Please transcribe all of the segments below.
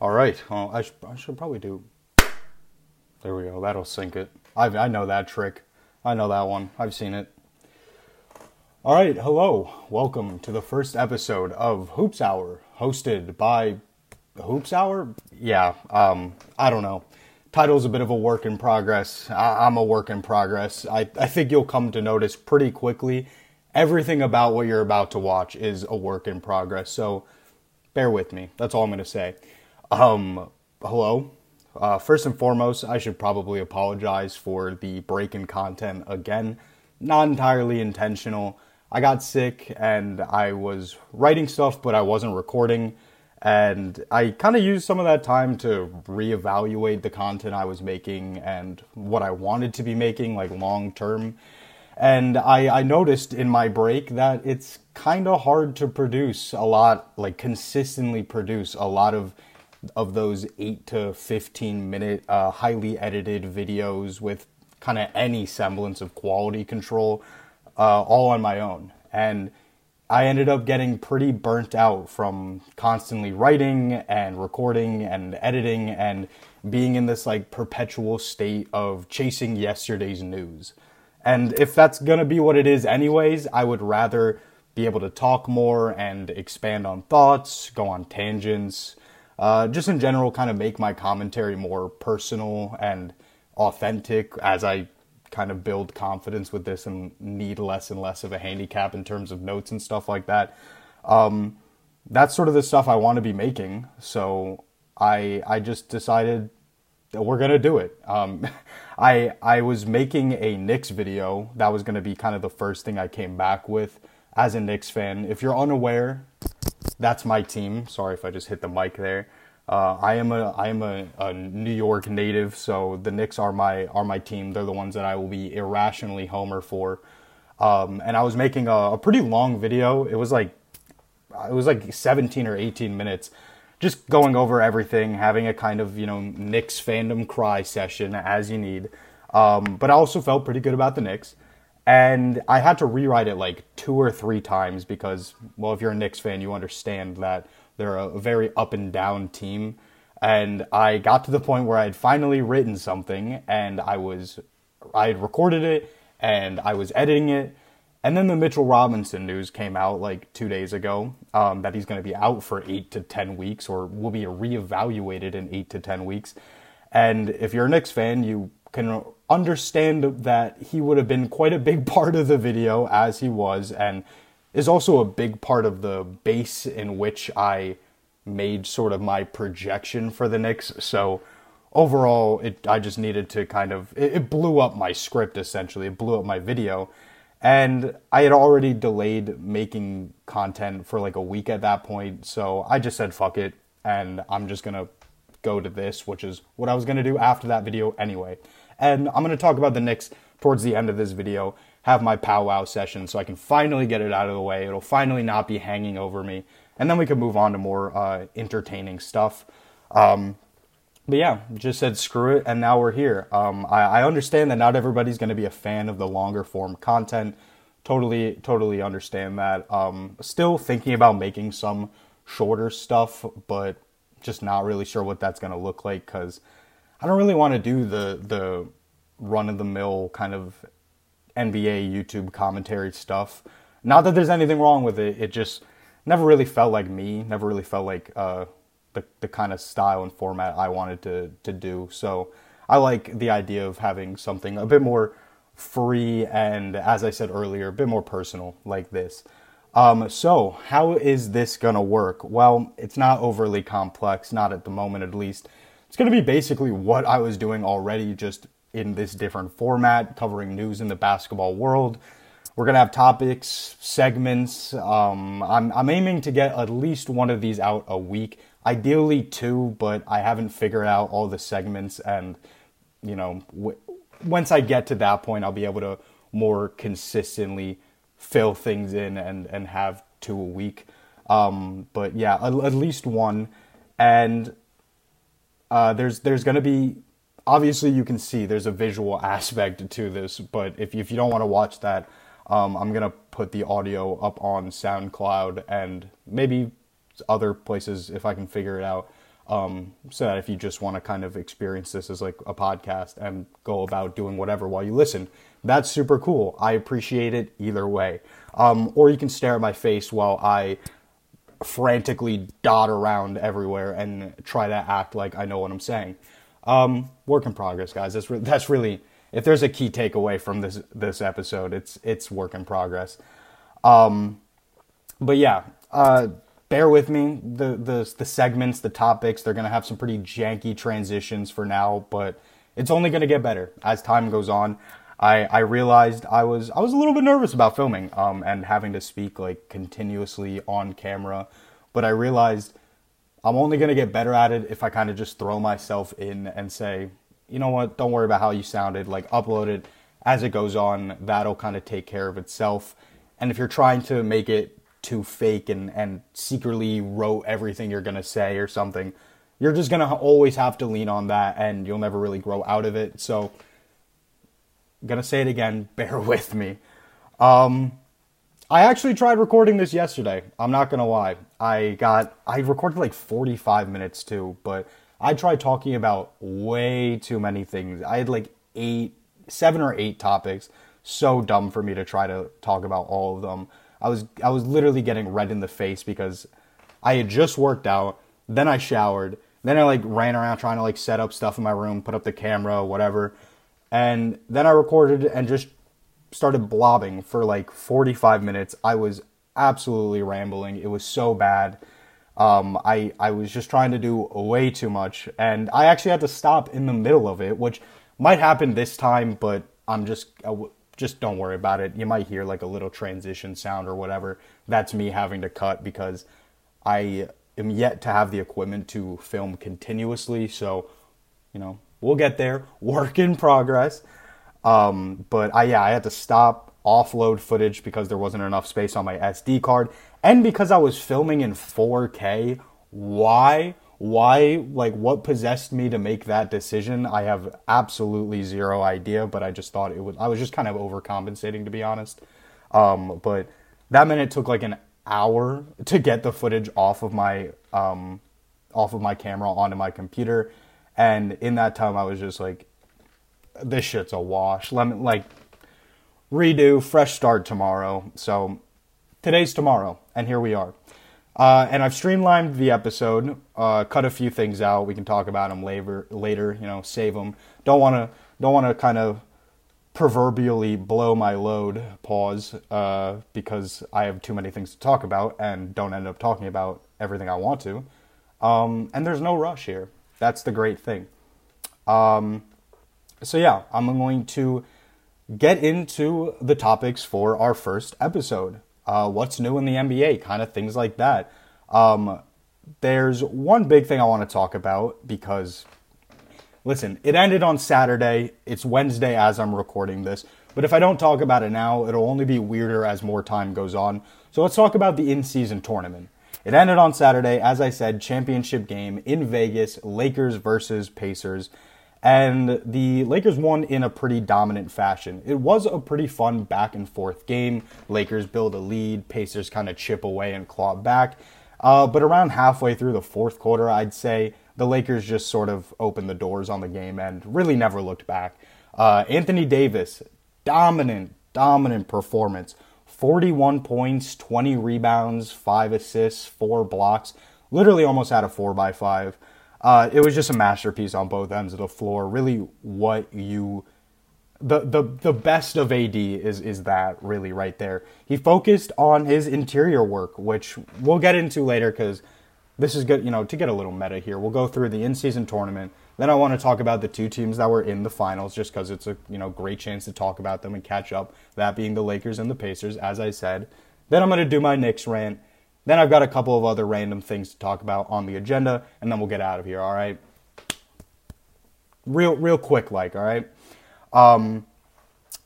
All right. Well, I, sh- I should probably do. There we go. That'll sync it. I I know that trick. I know that one. I've seen it. All right. Hello. Welcome to the first episode of Hoops Hour, hosted by Hoops Hour. Yeah. Um. I don't know. Title's a bit of a work in progress. I- I'm a work in progress. I I think you'll come to notice pretty quickly. Everything about what you're about to watch is a work in progress. So bear with me. That's all I'm going to say. Um, hello. Uh, first and foremost, I should probably apologize for the break in content again. Not entirely intentional. I got sick and I was writing stuff, but I wasn't recording. And I kind of used some of that time to reevaluate the content I was making and what I wanted to be making, like long term. And I, I noticed in my break that it's kind of hard to produce a lot, like consistently produce a lot of of those 8 to 15 minute uh, highly edited videos with kind of any semblance of quality control uh, all on my own. And i ended up getting pretty burnt out from constantly writing and recording and editing and being in this like perpetual state of chasing yesterday's news. And if that's to be what it is anyways i would rather be able to talk more and expand on thoughts go on tangents uh, just in general, kind of make my commentary more personal and authentic as I kind of build confidence with this and need less and less of a handicap in terms of notes and stuff like that. Um, that's sort of the stuff I want to be making. So I I just decided that we're gonna do it. Um, I I was making a Knicks video that was gonna be kind of the first thing I came back with as a Knicks fan. If you're unaware, that's my team. Sorry if I just hit the mic there. Uh, I am a I am a, a, New York native, so the Knicks are my are my team. They're the ones that I will be irrationally homer for. Um, and I was making a, a, pretty long video. It was like it was like 17 or 18 minutes, just going over everything, having a kind of you know Knicks fandom cry session as you need. Um, but I also felt pretty good about the Knicks and I had to rewrite it like two or three times because, well, if you're a Knicks fan, you understand that they're a very up and down team. And I got to the point where I had finally written something and I was, I had recorded it and I was editing it. And then the Mitchell Robinson news came out like two days ago um, that he's going to be out for eight to 10 weeks or will be reevaluated in eight to 10 weeks. And if you're a Knicks fan, you can understand that he would have been quite a big part of the video as he was and is also a big part of the base in which I made sort of my projection for the Knicks. So overall, it I just needed to kind of it, it blew up my script essentially. It blew up my video. And I had already delayed making content for like a week at that point. So I just said fuck it and I'm just going to go to this, which is what I was going to do after that video anyway. And I'm going to talk about the Knicks towards the end of this video, have my powwow session so I can finally get it out of the way. It'll finally not be hanging over me. And then we can move on to more uh, entertaining stuff. Um, but yeah, just said screw it, and now we're here. Um, I, I, understand that not everybody's going to be a fan of the longer form content. Totally, totally understand that. Um, still thinking about making some shorter stuff, but just not really sure what that's going to look like because I don't really want to do the the run of the mill kind of NBA YouTube commentary stuff. Not that there's anything wrong with it. It just never really felt like me. Never really felt like uh, the the kind of style and format I wanted to to do. So I like the idea of having something a bit more free and, as I said earlier, a bit more personal like this. Um, so how is this gonna work? Well, it's not overly complex, not at the moment at least. It's going to be basically what I was doing already, just in this different format, covering news in the basketball world. We're going to have topics, segments. Um, I'm, I'm aiming to get at least one of these out a week, ideally two, but I haven't figured out all the segments. And, you know, w- once I get to that point, I'll be able to more consistently fill things in and, and have two a week. Um, but yeah, at, at least one. And uh, there's there's going to be obviously you can see there's a visual aspect to this, but if if you don't want to watch that, um, I'm gonna put the audio up on SoundCloud and maybe other places if I can figure it out. Um, so that if you just want to kind of experience this as like a podcast and go about doing whatever while you listen, that's super cool. I appreciate it either way. Um, or you can stare at my face while I frantically dot around everywhere and try to act like I know what I'm saying. Um, work in progress, guys. That's re- that's really if there's a key takeaway from this this episode, it's it's work in progress. Um, but yeah, uh, bear with me. The the the segments, the topics, they're gonna have some pretty janky transitions for now, but it's only gonna get better as time goes on. I, I realized I was I was a little bit nervous about filming um, and having to speak like continuously on camera, but I realized I'm only gonna get better at it if I kind of just throw myself in and say, you know what, don't worry about how you sounded, like upload it as it goes on. That'll kind of take care of itself. And if you're trying to make it too fake and and secretly wrote everything you're gonna say or something, you're just gonna always have to lean on that, and you'll never really grow out of it. So gonna say it again. Bear with me. Um, I actually tried recording this yesterday. I'm not gonna lie. I got I recorded like 45 minutes too, but I tried talking about way too many things. I had like eight, seven or eight topics. So dumb for me to try to talk about all of them. I was I was literally getting red in the face because I had just worked out, then I showered, then I like ran around trying to like set up stuff in my room, put up the camera, whatever. And then I recorded and just started blobbing for like 45 minutes. I was absolutely rambling. It was so bad. Um, I I was just trying to do way too much, and I actually had to stop in the middle of it, which might happen this time, but I'm just just don't worry about it. You might hear like a little transition sound or whatever. That's me having to cut because I am yet to have the equipment to film continuously. So, you know, we'll get there. Work in progress. Um, but I yeah, I had to stop offload footage because there wasn't enough space on my SD card and because I was filming in 4K. Why? Why like what possessed me to make that decision? I have absolutely zero idea, but I just thought it was I was just kind of overcompensating to be honest. Um, but that meant it took like an hour to get the footage off of my um, off of my camera onto my computer and in that time, I was just like, this shit's a wash. Let me, like, redo, fresh start tomorrow. So today's tomorrow, and here we are. Uh, and I've streamlined the episode, uh, cut a few things out. We can talk about them later. Later, you know, save them. Don't want to. Don't want to kind of proverbially blow my load. Pause, uh, because I have too many things to talk about and don't end up talking about everything I want to. Um, and there's no rush here. That's the great thing. Um, so, yeah, I'm going to get into the topics for our first episode. Uh, what's new in the NBA? Kind of things like that. Um, there's one big thing I want to talk about because, listen, it ended on Saturday. It's Wednesday as I'm recording this. But if I don't talk about it now, it'll only be weirder as more time goes on. So let's talk about the in season tournament. It ended on Saturday, as I said, championship game in Vegas, Lakers versus Pacers. And the Lakers won in a pretty dominant fashion. It was a pretty fun back and forth game. Lakers build a lead, Pacers kind of chip away and claw back. Uh, but around halfway through the fourth quarter, I'd say the Lakers just sort of opened the doors on the game and really never looked back. Uh, Anthony Davis, dominant, dominant performance. 41 points, 20 rebounds, 5 assists, 4 blocks. Literally almost had a 4 by 5 uh, It was just a masterpiece on both ends of the floor. Really, what you. The, the the best of AD is is that really right there. He focused on his interior work, which we'll get into later because this is good. You know, to get a little meta here, we'll go through the in season tournament then I want to talk about the two teams that were in the finals, just because it's a you know great chance to talk about them and catch up. That being the Lakers and the Pacers, as I said. Then I'm going to do my Knicks rant. Then I've got a couple of other random things to talk about on the agenda, and then we'll get out of here. All right. Real, real quick, like all right. Um,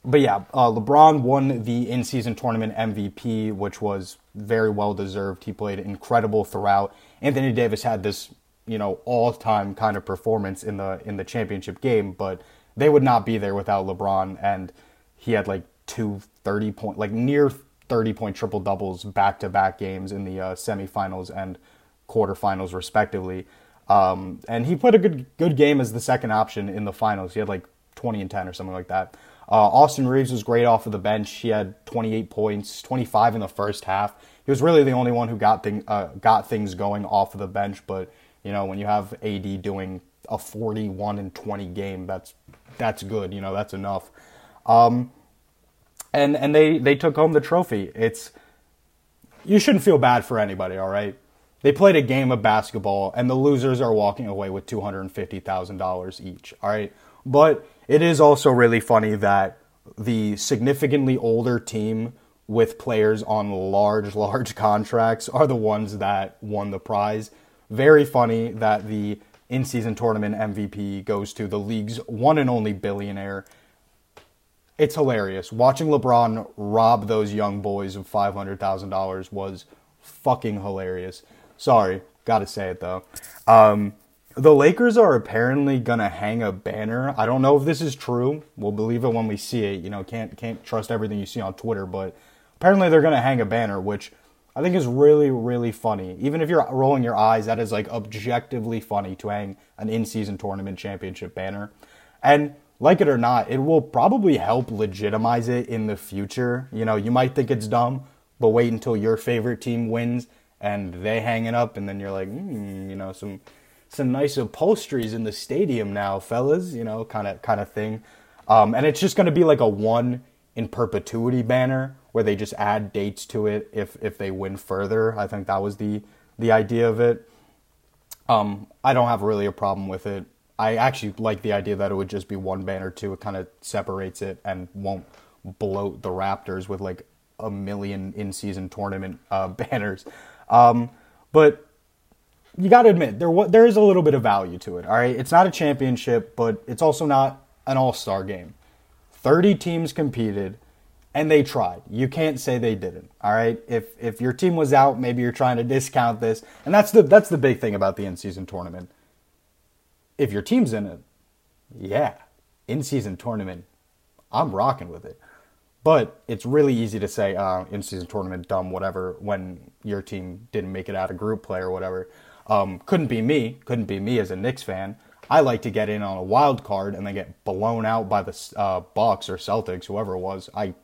but yeah, uh, LeBron won the in-season tournament MVP, which was very well deserved. He played incredible throughout. Anthony Davis had this you know all-time kind of performance in the in the championship game, but they would not be there without LeBron and he had like two 30 point like near 30 point triple doubles back to back games in the uh, semifinals and quarterfinals respectively. Um, and he put a good good game as the second option in the finals. He had like 20 and 10 or something like that. Uh, Austin Reaves was great off of the bench. He had 28 points, 25 in the first half. He was really the only one who got thing, uh, got things going off of the bench. But you know, when you have AD doing a 41 and 20 game, that's that's good. You know, that's enough. Um, and and they they took home the trophy. It's you shouldn't feel bad for anybody. All right, they played a game of basketball, and the losers are walking away with two hundred and fifty thousand dollars each. All right, but it is also really funny that the significantly older team with players on large, large contracts are the ones that won the prize. Very funny that the in season tournament MVP goes to the league's one and only billionaire. It's hilarious. Watching LeBron rob those young boys of $500,000 was fucking hilarious. Sorry, gotta say it though. Um, the Lakers are apparently gonna hang a banner. I don't know if this is true. We'll believe it when we see it. You know, can't can't trust everything you see on Twitter, but apparently they're gonna hang a banner, which I think is really really funny. Even if you're rolling your eyes, that is like objectively funny to hang an in-season tournament championship banner. And like it or not, it will probably help legitimize it in the future. You know, you might think it's dumb, but wait until your favorite team wins and they hang it up, and then you're like, mm, you know, some some nice upholsteries in the stadium now, fellas, you know, kind of kind of thing. Um, and it's just going to be like a one in perpetuity banner where they just add dates to it if if they win further. I think that was the the idea of it. Um, I don't have really a problem with it. I actually like the idea that it would just be one banner too. It kind of separates it and won't bloat the rafters with like a million in season tournament uh, banners. Um, but you got to admit there there is a little bit of value to it. All right, it's not a championship, but it's also not an all star game. Thirty teams competed, and they tried. You can't say they didn't. All right, if if your team was out, maybe you're trying to discount this, and that's the that's the big thing about the in season tournament. If your team's in it, yeah, in season tournament, I'm rocking with it. But it's really easy to say uh, in season tournament dumb whatever when your team didn't make it out of group play or whatever. Um, couldn't be me. Couldn't be me as a Knicks fan. I like to get in on a wild card and then get blown out by the uh, Bucks or Celtics, whoever it was. I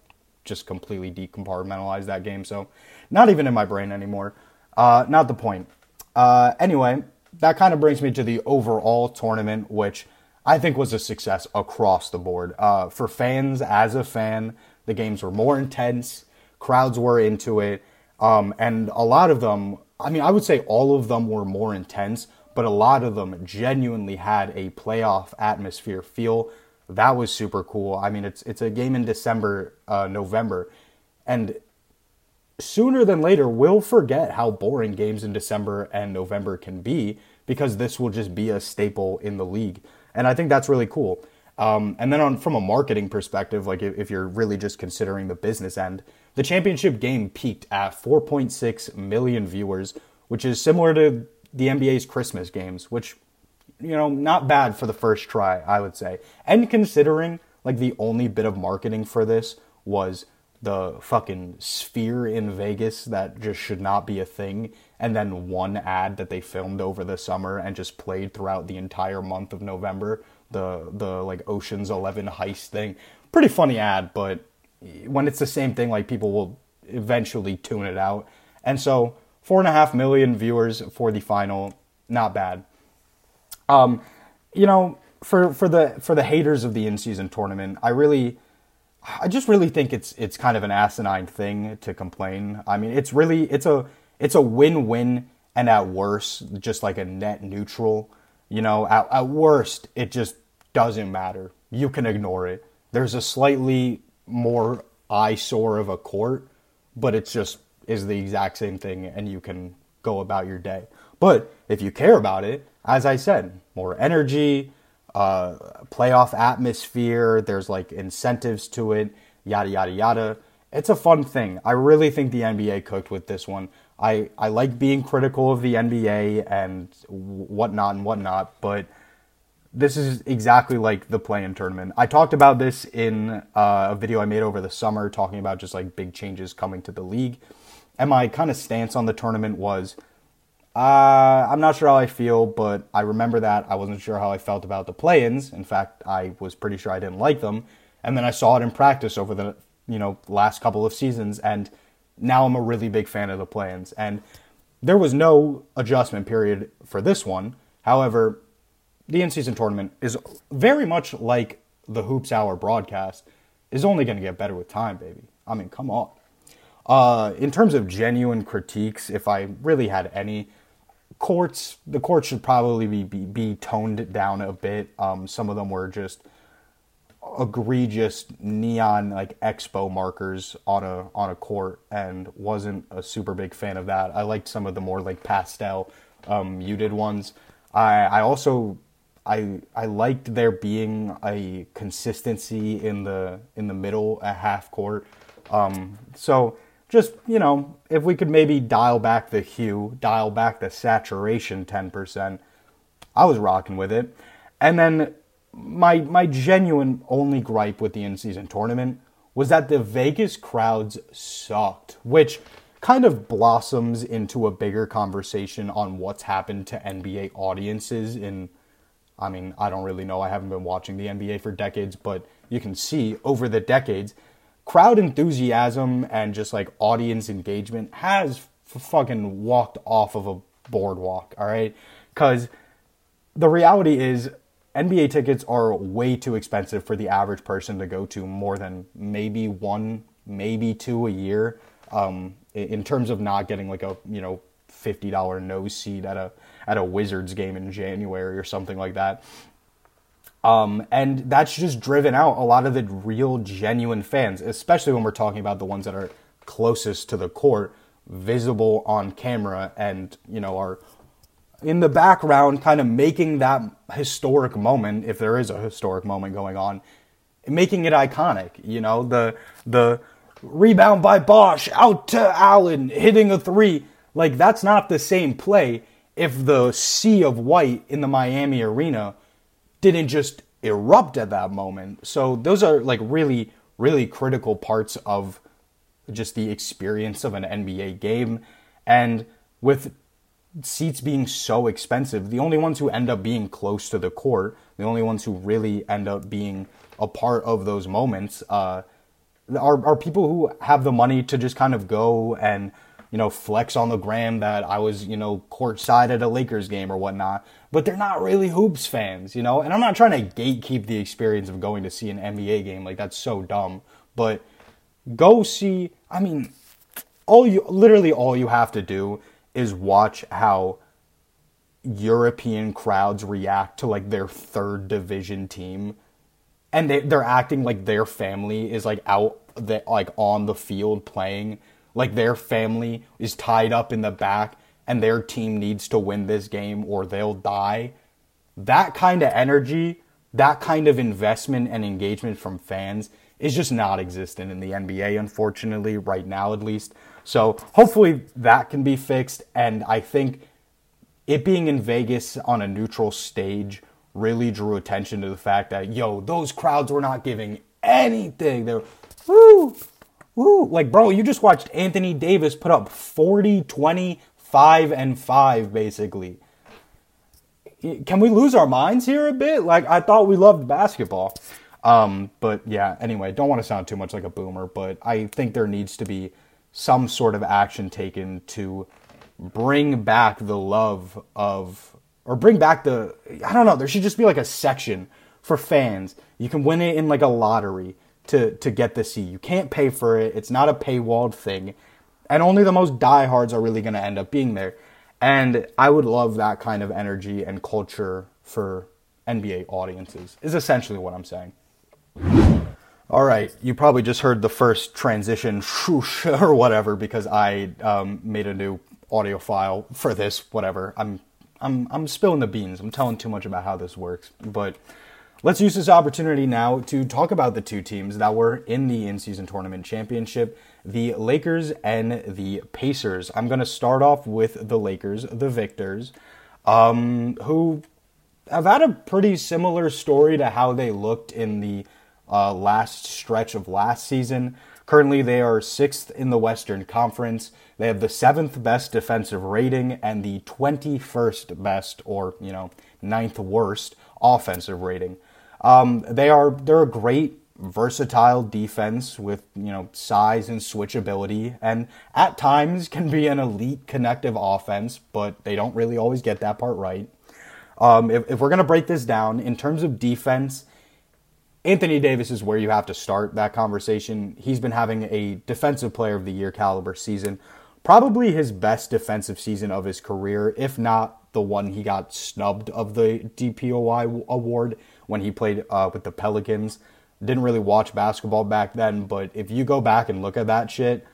just completely decompartmentalized that game, so not even in my brain anymore. Uh, not the point. Uh, anyway, that kind of brings me to the overall tournament, which I think was a success across the board. Uh, for fans, as a fan, the games were more intense, crowds were into it, um, and a lot of them I mean, I would say all of them were more intense, but a lot of them genuinely had a playoff atmosphere feel. That was super cool. I mean, it's it's a game in December, uh, November, and sooner than later we'll forget how boring games in December and November can be because this will just be a staple in the league, and I think that's really cool. Um, and then on from a marketing perspective, like if, if you're really just considering the business end, the championship game peaked at 4.6 million viewers, which is similar to the NBA's Christmas games, which you know, not bad for the first try, I would say. And considering like the only bit of marketing for this was the fucking sphere in Vegas that just should not be a thing, and then one ad that they filmed over the summer and just played throughout the entire month of November the the like Ocean's Eleven heist thing. Pretty funny ad, but when it's the same thing, like people will eventually tune it out. And so four and a half million viewers for the final, not bad. Um, you know, for for the for the haters of the in season tournament, I really. I just really think it's it's kind of an asinine thing to complain. I mean, it's really it's a it's a win-win and at worst just like a net neutral. You know, at, at worst it just doesn't matter. You can ignore it. There's a slightly more eyesore of a court, but it's just is the exact same thing and you can go about your day. But if you care about it, as I said, more energy, uh, playoff atmosphere, there's like incentives to it, yada, yada, yada. It's a fun thing. I really think the NBA cooked with this one. I, I like being critical of the NBA and whatnot and whatnot, but this is exactly like the play-in tournament. I talked about this in uh, a video I made over the summer, talking about just like big changes coming to the league. And my kind of stance on the tournament was, Uh, I'm not sure how I feel, but I remember that I wasn't sure how I felt about the play-ins. In fact, I was pretty sure I didn't like them, and then I saw it in practice over the you know last couple of seasons, and now I'm a really big fan of the play-ins. And there was no adjustment period for this one. However, the in-season tournament is very much like the Hoops Hour broadcast. Is only going to get better with time, baby. I mean, come on. Uh, in terms of genuine critiques, if I really had any, courts the courts should probably be be, be toned down a bit. Um, some of them were just egregious neon like expo markers on a on a court, and wasn't a super big fan of that. I liked some of the more like pastel um, muted ones. I I also I I liked there being a consistency in the in the middle at half court. Um, so just you know, if we could maybe dial back the hue, dial back the saturation ten percent, I was rocking with it. And then my my genuine only gripe with the in season tournament was that the Vegas crowds sucked, which kind of blossoms into a bigger conversation on what's happened to NBA audiences in I mean, I don't really know. I haven't been watching the NBA for decades, but you can see over the decades crowd enthusiasm and just like audience engagement has f- fucking walked off of a boardwalk, all right? Because the reality is, NBA tickets are way too expensive for the average person to go to more than maybe one, maybe two a year. Um, in terms of not getting like a you know fifty dollar nose seat at a at a Wizards game in January or something like that. Um, and that's just driven out a lot of the real, genuine fans, especially when we're talking about the ones that are closest to the court, visible on camera, and you know are in the background, kind of making that historic moment, if there is a historic moment going on, making it iconic. You know, the the rebound by Bosh out to Allen hitting a three, like that's not the same play if the sea of white in the Miami arena didn't just erupt at that moment. So those are like really, really critical parts of just the experience of an NBA game. And with seats being so expensive, the only ones who end up being close to the court, the only ones who really end up being a part of those moments, uh, are, are people who have the money to just kind of go and you know, flex on the gram that I was, you know, courtside at a Lakers game or whatnot. But they're not really hoops fans, you know. And I'm not trying to gatekeep the experience of going to see an NBA game. Like that's so dumb. But go see. I mean, all you literally all you have to do is watch how European crowds react to like their third division team, and they they're acting like their family is like out like on the field playing like their family is tied up in the back and their team needs to win this game or they'll die. That kind of energy, that kind of investment and engagement from fans is just not existent in the NBA, unfortunately, right now at least. So hopefully that can be fixed. And I think it being in Vegas on a neutral stage really drew attention to the fact that, yo, those crowds were not giving anything. They're, woo, Woo, like bro, you just watched Anthony Davis put up 40, 20, 5 and 5 basically. Can we lose our minds here a bit? Like I thought we loved basketball. Um, but yeah, anyway, don't want to sound too much like a boomer, but I think there needs to be some sort of action taken to bring back the love of or bring back the I don't know, there should just be like a section for fans. You can win it in like a lottery to to get the seat. You can't pay for it. It's not a paywalled thing, and only the most diehards are really going to end up being there. And I would love that kind of energy and culture for NBA audiences. Is essentially what I'm saying. All right, you probably just heard the first transition or whatever because I um, made a new audio file for this. Whatever. I'm I'm I'm spilling the beans. I'm telling too much about how this works, but Let's use this opportunity now to talk about the two teams that were in the in season tournament championship the Lakers and the Pacers. I'm going to start off with the Lakers, the victors, um, who have had a pretty similar story to how they looked in the uh, last stretch of last season. Currently, they are sixth in the Western Conference. They have the seventh best defensive rating and the 21st best, or, you know, ninth worst offensive rating. Um, they are, they're a great versatile defense with you know size and switchability and at times can be an elite connective offense but they don't really always get that part right. Um, if, if we're to break this down in terms of defense anthony davis is where you have to start that conversation. He's been having a defensive player of the year caliber season probably his best defensive season of his career if not the one he got snubbed of the DPOY award when he played uh, with the pelicans didn't really watch basketball back then, but if you go back and look at that shit,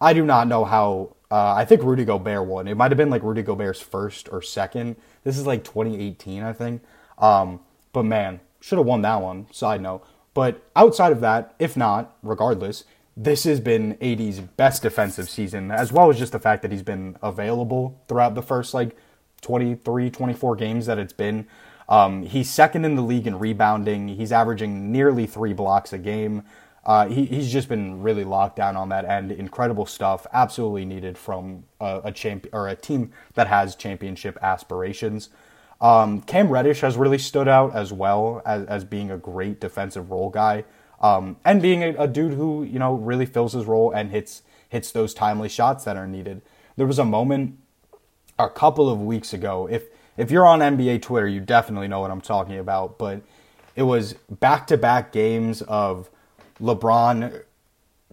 I do not know how. Uh, I think Rudy Gobert won. It might have been like Rudy Gobert's first or second. This is like 2018, I think. Um, but man, should have won that one. Side note. But outside of that, if not, regardless, this has been AD's best defensive season, as well as just the fact that he's been available throughout the first like 23, 24 games that it's been. Um, he's second in the league in rebounding. He's averaging nearly three blocks a game. Uh, he, he's just been really locked down on that end. Incredible stuff. Absolutely needed from a, a champion or a team that has championship aspirations. Um, Cam Reddish has really stood out as well as, as being a great defensive role guy um, and being a, a, dude who you know really fills his role and hits hits those timely shots that are needed. There was a moment a couple of weeks ago. If if you're on NBA Twitter, you definitely know what I'm talking about. But it was back to back games of LeBron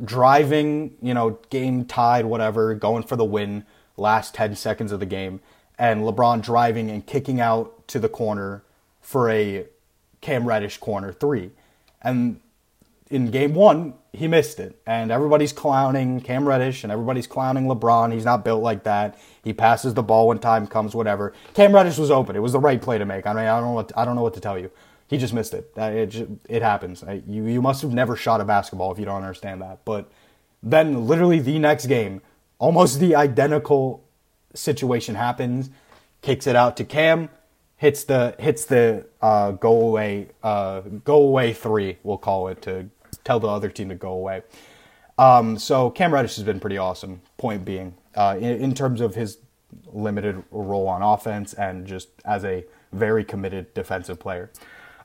driving, you know, game tied, whatever, going for the win last 10 seconds of the game, and LeBron driving and kicking out to the corner for a Cam Reddish corner three. And in game one, he missed it. And everybody's clowning Cam Reddish and everybody's clowning LeBron. He's not built like that. He passes the ball when time comes, whatever. Cam Reddish was open. It was the right play to make. I mean, I don't know what I don't know what to tell you. He just missed it. It, it happens. You you must have never shot a basketball if you don't understand that. But then, literally the next game, almost the identical situation happens. Kicks it out to Cam, hits the hits the uh, go away uh, go away three. We'll call it to tell the other team to go away. Um, so Cam Reddish has been pretty awesome. Point being, uh, in, in, terms of his limited role on offense and just as a very committed defensive player.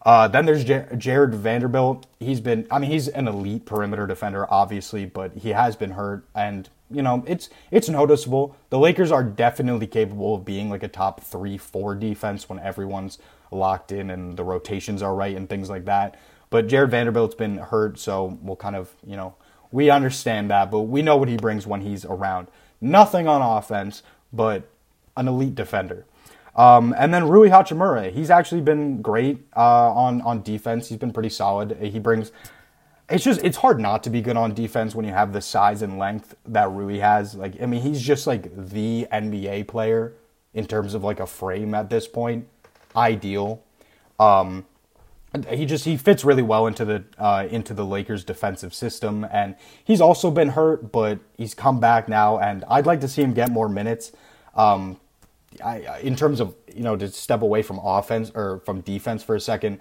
Uh, then there's J- Jarred Vanderbilt. He's been, I mean, he's an elite perimeter defender, obviously, but he has been hurt, and you know, it's it's noticeable. The Lakers are definitely capable of being like a top three, four defense when everyone's locked in and the rotations are right and things like that. But Jarred Vanderbilt's been hurt, so we'll kind of, you know, we understand that, but we know what he brings when he's around. Nothing on offense, but an elite defender. Um, and then Rui Hachimura, he's actually been great uh, on on defense. He's been pretty solid. He brings. It's just it's hard not to be good on defense when you have the size and length that Rui has. Like I mean, he's just like the NBA player in terms of like a frame at this point. Ideal. Um, he just he fits really well into the uh, into the Lakers defensive system, and he's also been hurt, but he's come back now, and I'd like to see him get more minutes. Um, I, in terms of you know to step away from offense or from defense for a second,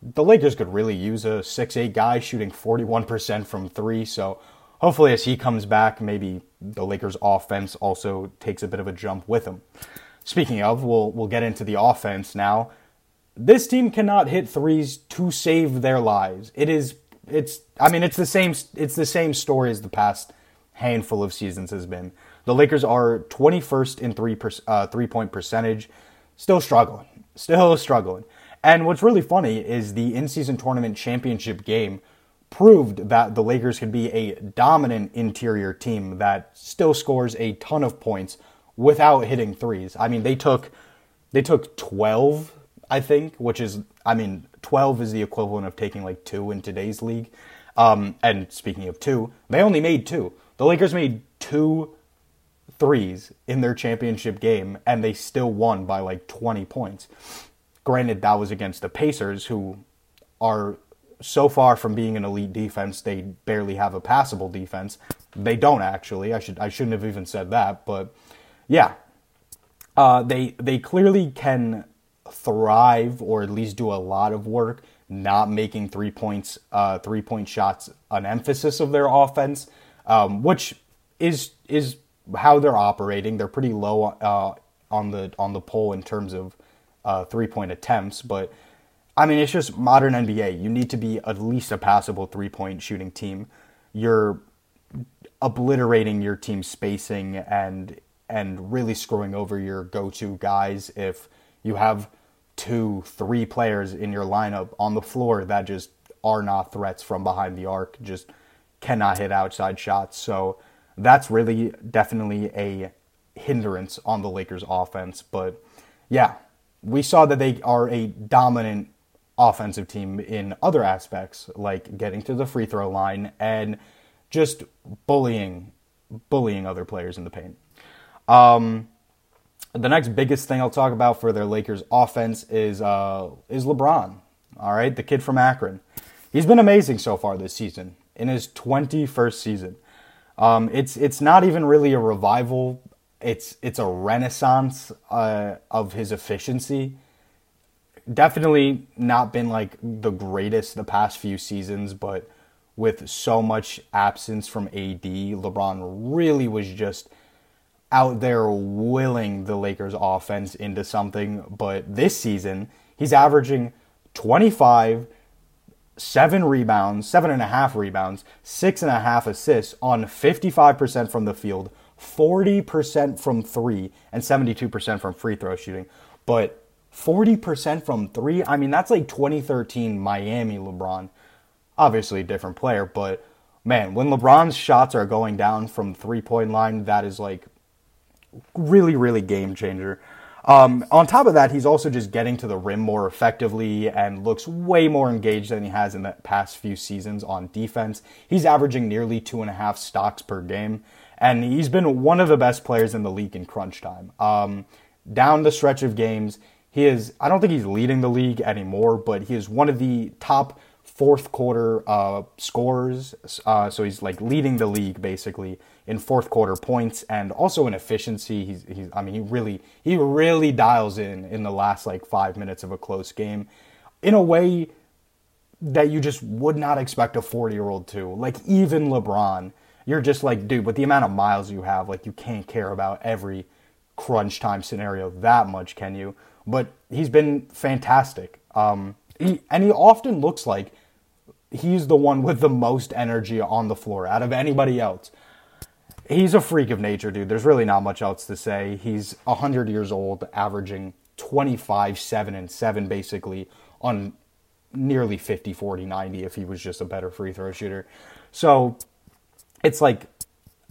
the Lakers could really use a six eight guy shooting forty one percent from three. So hopefully, as he comes back, maybe the Lakers offense also takes a bit of a jump with him. Speaking of, we'll we'll get into the offense now this team cannot hit threes to save their lives. It is it's I mean it's the same it's the same story as the past handful of seasons has been. The Lakers are 21st in three per, uh, three point percentage, still struggling, still struggling. And what's really funny is the in season tournament championship game proved that the Lakers can be a dominant interior team that still scores a ton of points without hitting threes. I mean, they took they took 12 I think, which is, I mean, 12 is the equivalent of taking like two in today's league. Um, and speaking of two, they only made two. The Lakers made two threes in their championship game, and they still won by like 20 points. Granted, that was against the Pacers, who are so far from being an elite defense, they barely have a passable defense. They don't actually. I should I shouldn't have even said that, but yeah, uh, they they clearly can thrive or at least do a lot of work not making three points, uh, three point shots an emphasis of their offense, um, which is is how they're operating. They're pretty low uh, on the on the poll in terms of uh, three point attempts, but I mean it's just modern NBA. You need to be at least a passable three point shooting team. You're obliterating your team spacing and and really screwing over your go to guys if you have two, three players in your lineup on the floor that just are not threats from behind the arc, just cannot hit outside shots. So that's really definitely a hindrance on the Lakers offense. But yeah, we saw that they are a dominant offensive team in other aspects, like getting to the free throw line and just bullying bullying other players in the paint. Um, the next biggest thing I'll talk about for their Lakers offense is uh, is LeBron. All right, the kid from Akron. He's been amazing so far this season in his 21st season. Um, it's it's not even really a revival. It's it's a renaissance uh, of his efficiency. Definitely not been like the greatest the past few seasons, but with so much absence from AD, LeBron really was just out there willing the Lakers offense into something. But this season, he's averaging 25, seven rebounds, seven and a half rebounds, six and a half assists on 55% from the field, 40% from three, and 72% from free throw shooting. But 40% from three, I mean, that's like 2013 Miami LeBron. Obviously, a different player, but man, when LeBron's shots are going down from three point line, that is like really, really game changer. Um, on top of that, he's also just getting to the rim more effectively and looks way more engaged than he has in the past few seasons on defense. He's averaging nearly two and a half stocks per game, and he's been one of the best players in the league in crunch time. Um, down the stretch of games, he is, I don't think he's leading the league anymore, but he is one of the top fourth quarter uh, scores. Uh, so he's like leading the league basically in fourth quarter points and also in efficiency. He's, he's I mean he really he really dials in in the last like five minutes of a close game in a way that you just would not expect a 40 year old to. Like even LeBron, you're just like dude, with the amount of miles you have, like you can't care about every crunch time scenario that much, can you? But he's been fantastic. Um, he, and he often looks like he's the one with the most energy on the floor out of anybody else. He's a freak of nature, dude. There's really not much else to say. He's 100 years old, averaging 25, 7, and 7 basically on nearly 50, 40, 90 if he was just a better free throw shooter. So it's like,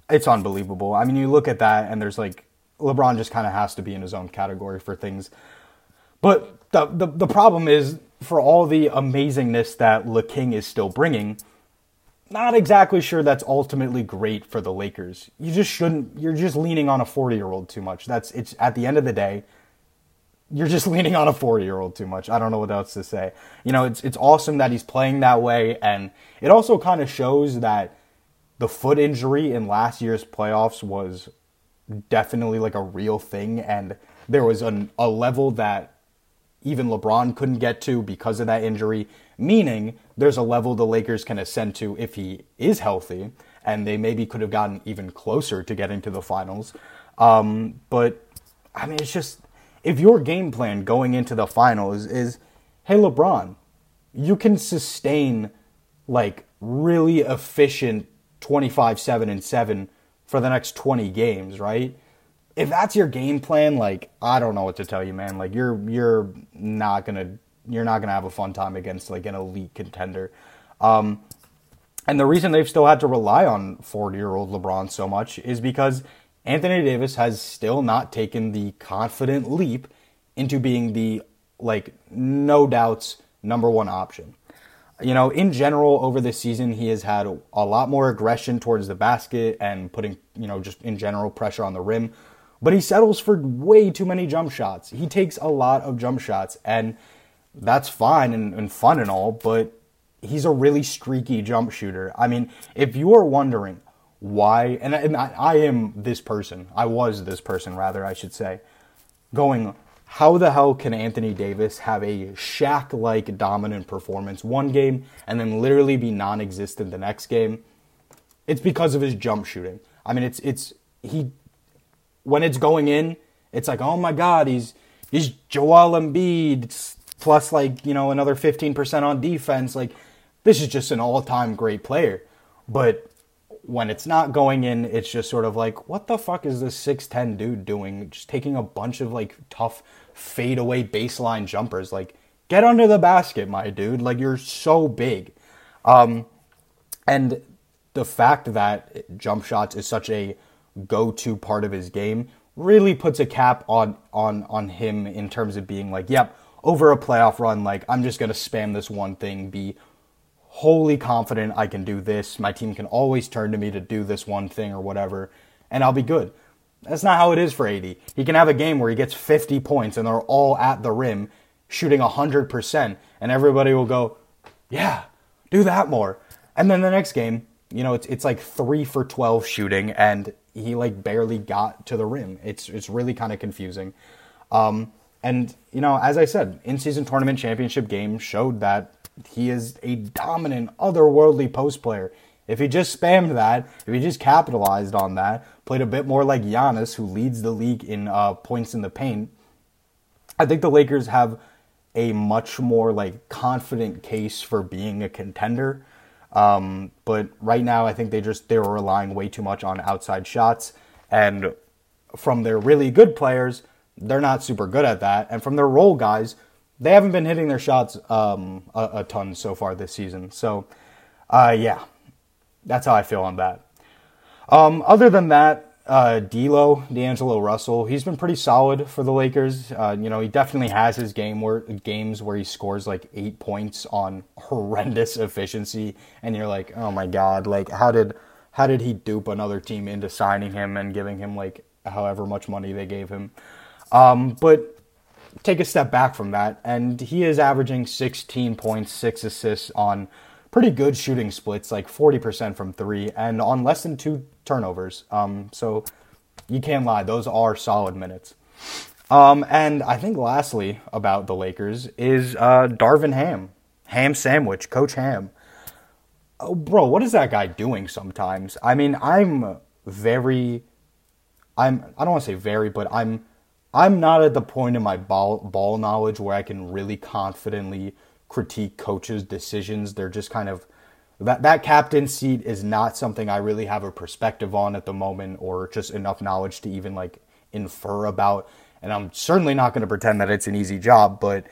it's unbelievable. I mean, you look at that and there's like, LeBron just kind of has to be in his own category for things. But the, the, the problem is, for all the amazingness that Le King is still bringing, not exactly sure that's ultimately great for the Lakers. You just shouldn't. You're just leaning on a 40 year old too much. That's it's at the end of the day. You're just leaning on a 40 year old too much. I don't know what else to say. You know, it's it's awesome that he's playing that way, and it also kind of shows that the foot injury in last year's playoffs was definitely like a real thing, and there was an, a level that even LeBron couldn't get to because of that injury, meaning there's a level the Lakers can ascend to if he is healthy, and they maybe could have gotten even closer to getting to the finals. Um, but I mean, it's just if your game plan going into the finals is, hey, LeBron, you can sustain like really efficient 25 7 and 7 for the next 20 games, right? If that's your game plan, like I don't know what to tell you, man. Like you're you're not gonna you're not gonna have a fun time against like an elite contender. Um, and the reason they've still had to rely on 40 year old LeBron so much is because Anthony Davis has still not taken the confident leap into being the like no doubts number one option. You know, in general, over the season, he has had a lot more aggression towards the basket and putting, you know, just in general pressure on the rim but he settles for way too many jump shots. He takes a lot of jump shots, and that's fine and, and fun and all, but he's a really streaky jump shooter. I mean, if you are wondering why, and, and I, I am this person, I was this person rather, I should say, going, how the hell can Anthony Davis have a Shaq like dominant performance one game and then literally be non existent the next game? It's because of his jump shooting. I mean, it's, it's, he, when it's going in, it's like, oh my God, he's, he's Joel Embiid plus like, you know, another 15% on defense. Like, this is just an all time great player. But when it's not going in, it's just sort of like, what the fuck is this 6'10 dude doing? Just taking a bunch of like tough fadeaway baseline jumpers. Like, get under the basket, my dude. Like, you're so big. Um, and the fact that jump shots is such a go to part of his game really puts a cap on, on, on him in terms of being like, yep, over a playoff run, like, I'm just to spam this one thing, be wholly confident I can do this. My team can always turn to me to do this one thing or whatever, and I'll be good. That's not how it is for AD. He can have a game where he gets 50 points and they're all at the rim, shooting 100%, and everybody will go, yeah, do that more. And then the next game, you know, it's, it's like 3 for 12 shooting, and he like barely got to the rim. It's, it's really kind of confusing. Um, and, you know, as I said, in season tournament championship game showed that he is a dominant, otherworldly post player. If he just spammed that, if he just capitalized on that, played a bit more like Giannis, who leads the league in uh, points in the paint, I think the Lakers have a much more like confident case for being a contender. Um, but right now, I think they just they're relying way too much on outside shots, and from their really good players, they're not super good at that, and from their role guys, they haven't been hitting their shots um, a, a, ton so far this season. So, uh, yeah, that's how I feel on that. Um, other than that, uh, D'Lo, D'Angelo Russell, he's been pretty solid for the Lakers. Uh, you know, he definitely has his game where games where he scores like eight points on horrendous efficiency, and you're like, oh my god, like how did how did he dupe another team into signing him and giving him like however much money they gave him? Um, but take a step back from that, and he is averaging 16 points, six assists on pretty good shooting splits, like 40% from three, and on less than two turnovers. Um, so you can't lie; those are solid minutes. Um, and I think lastly about the Lakers is uh, Darvin Ham, Ham Sandwich, Coach Ham. Oh, bro, what is that guy doing sometimes? I mean, I'm very, I'm I don't want to say very, but I'm I'm not at the point in my ball, ball knowledge where I can really confidently critique coaches' decisions. They're just kind of that that captain seat is not something I really have a perspective on at the moment, or just enough knowledge to even like infer about. And I'm certainly not going to pretend that it's an easy job, but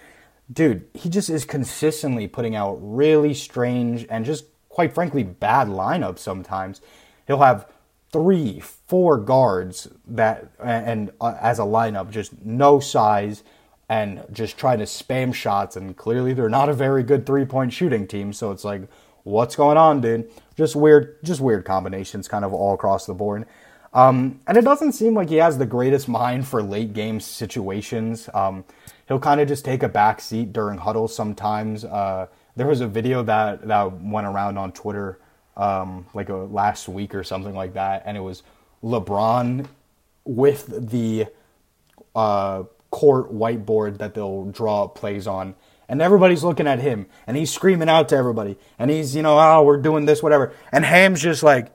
dude, he just is consistently putting out really strange and just quite frankly bad lineups sometimes. He'll have three, four guards that and uh, as a lineup, just no size and just trying to spam shots. And clearly, they're not a very good three point shooting team. So it's like, what's going on, dude? Just weird, just weird combinations, kind of all across the board. Um, and it doesn't seem like he has the greatest mind for late game situations. Um, he'll kind of just take a back seat during huddles sometimes. Uh, there was a video that that went around on Twitter um, like a last week or something like that, and it was LeBron with the uh, court whiteboard that they'll draw plays on. And everybody's looking at him, and he's screaming out to everybody, and he's, you know, oh, we're doing this, whatever. And Ham's just like,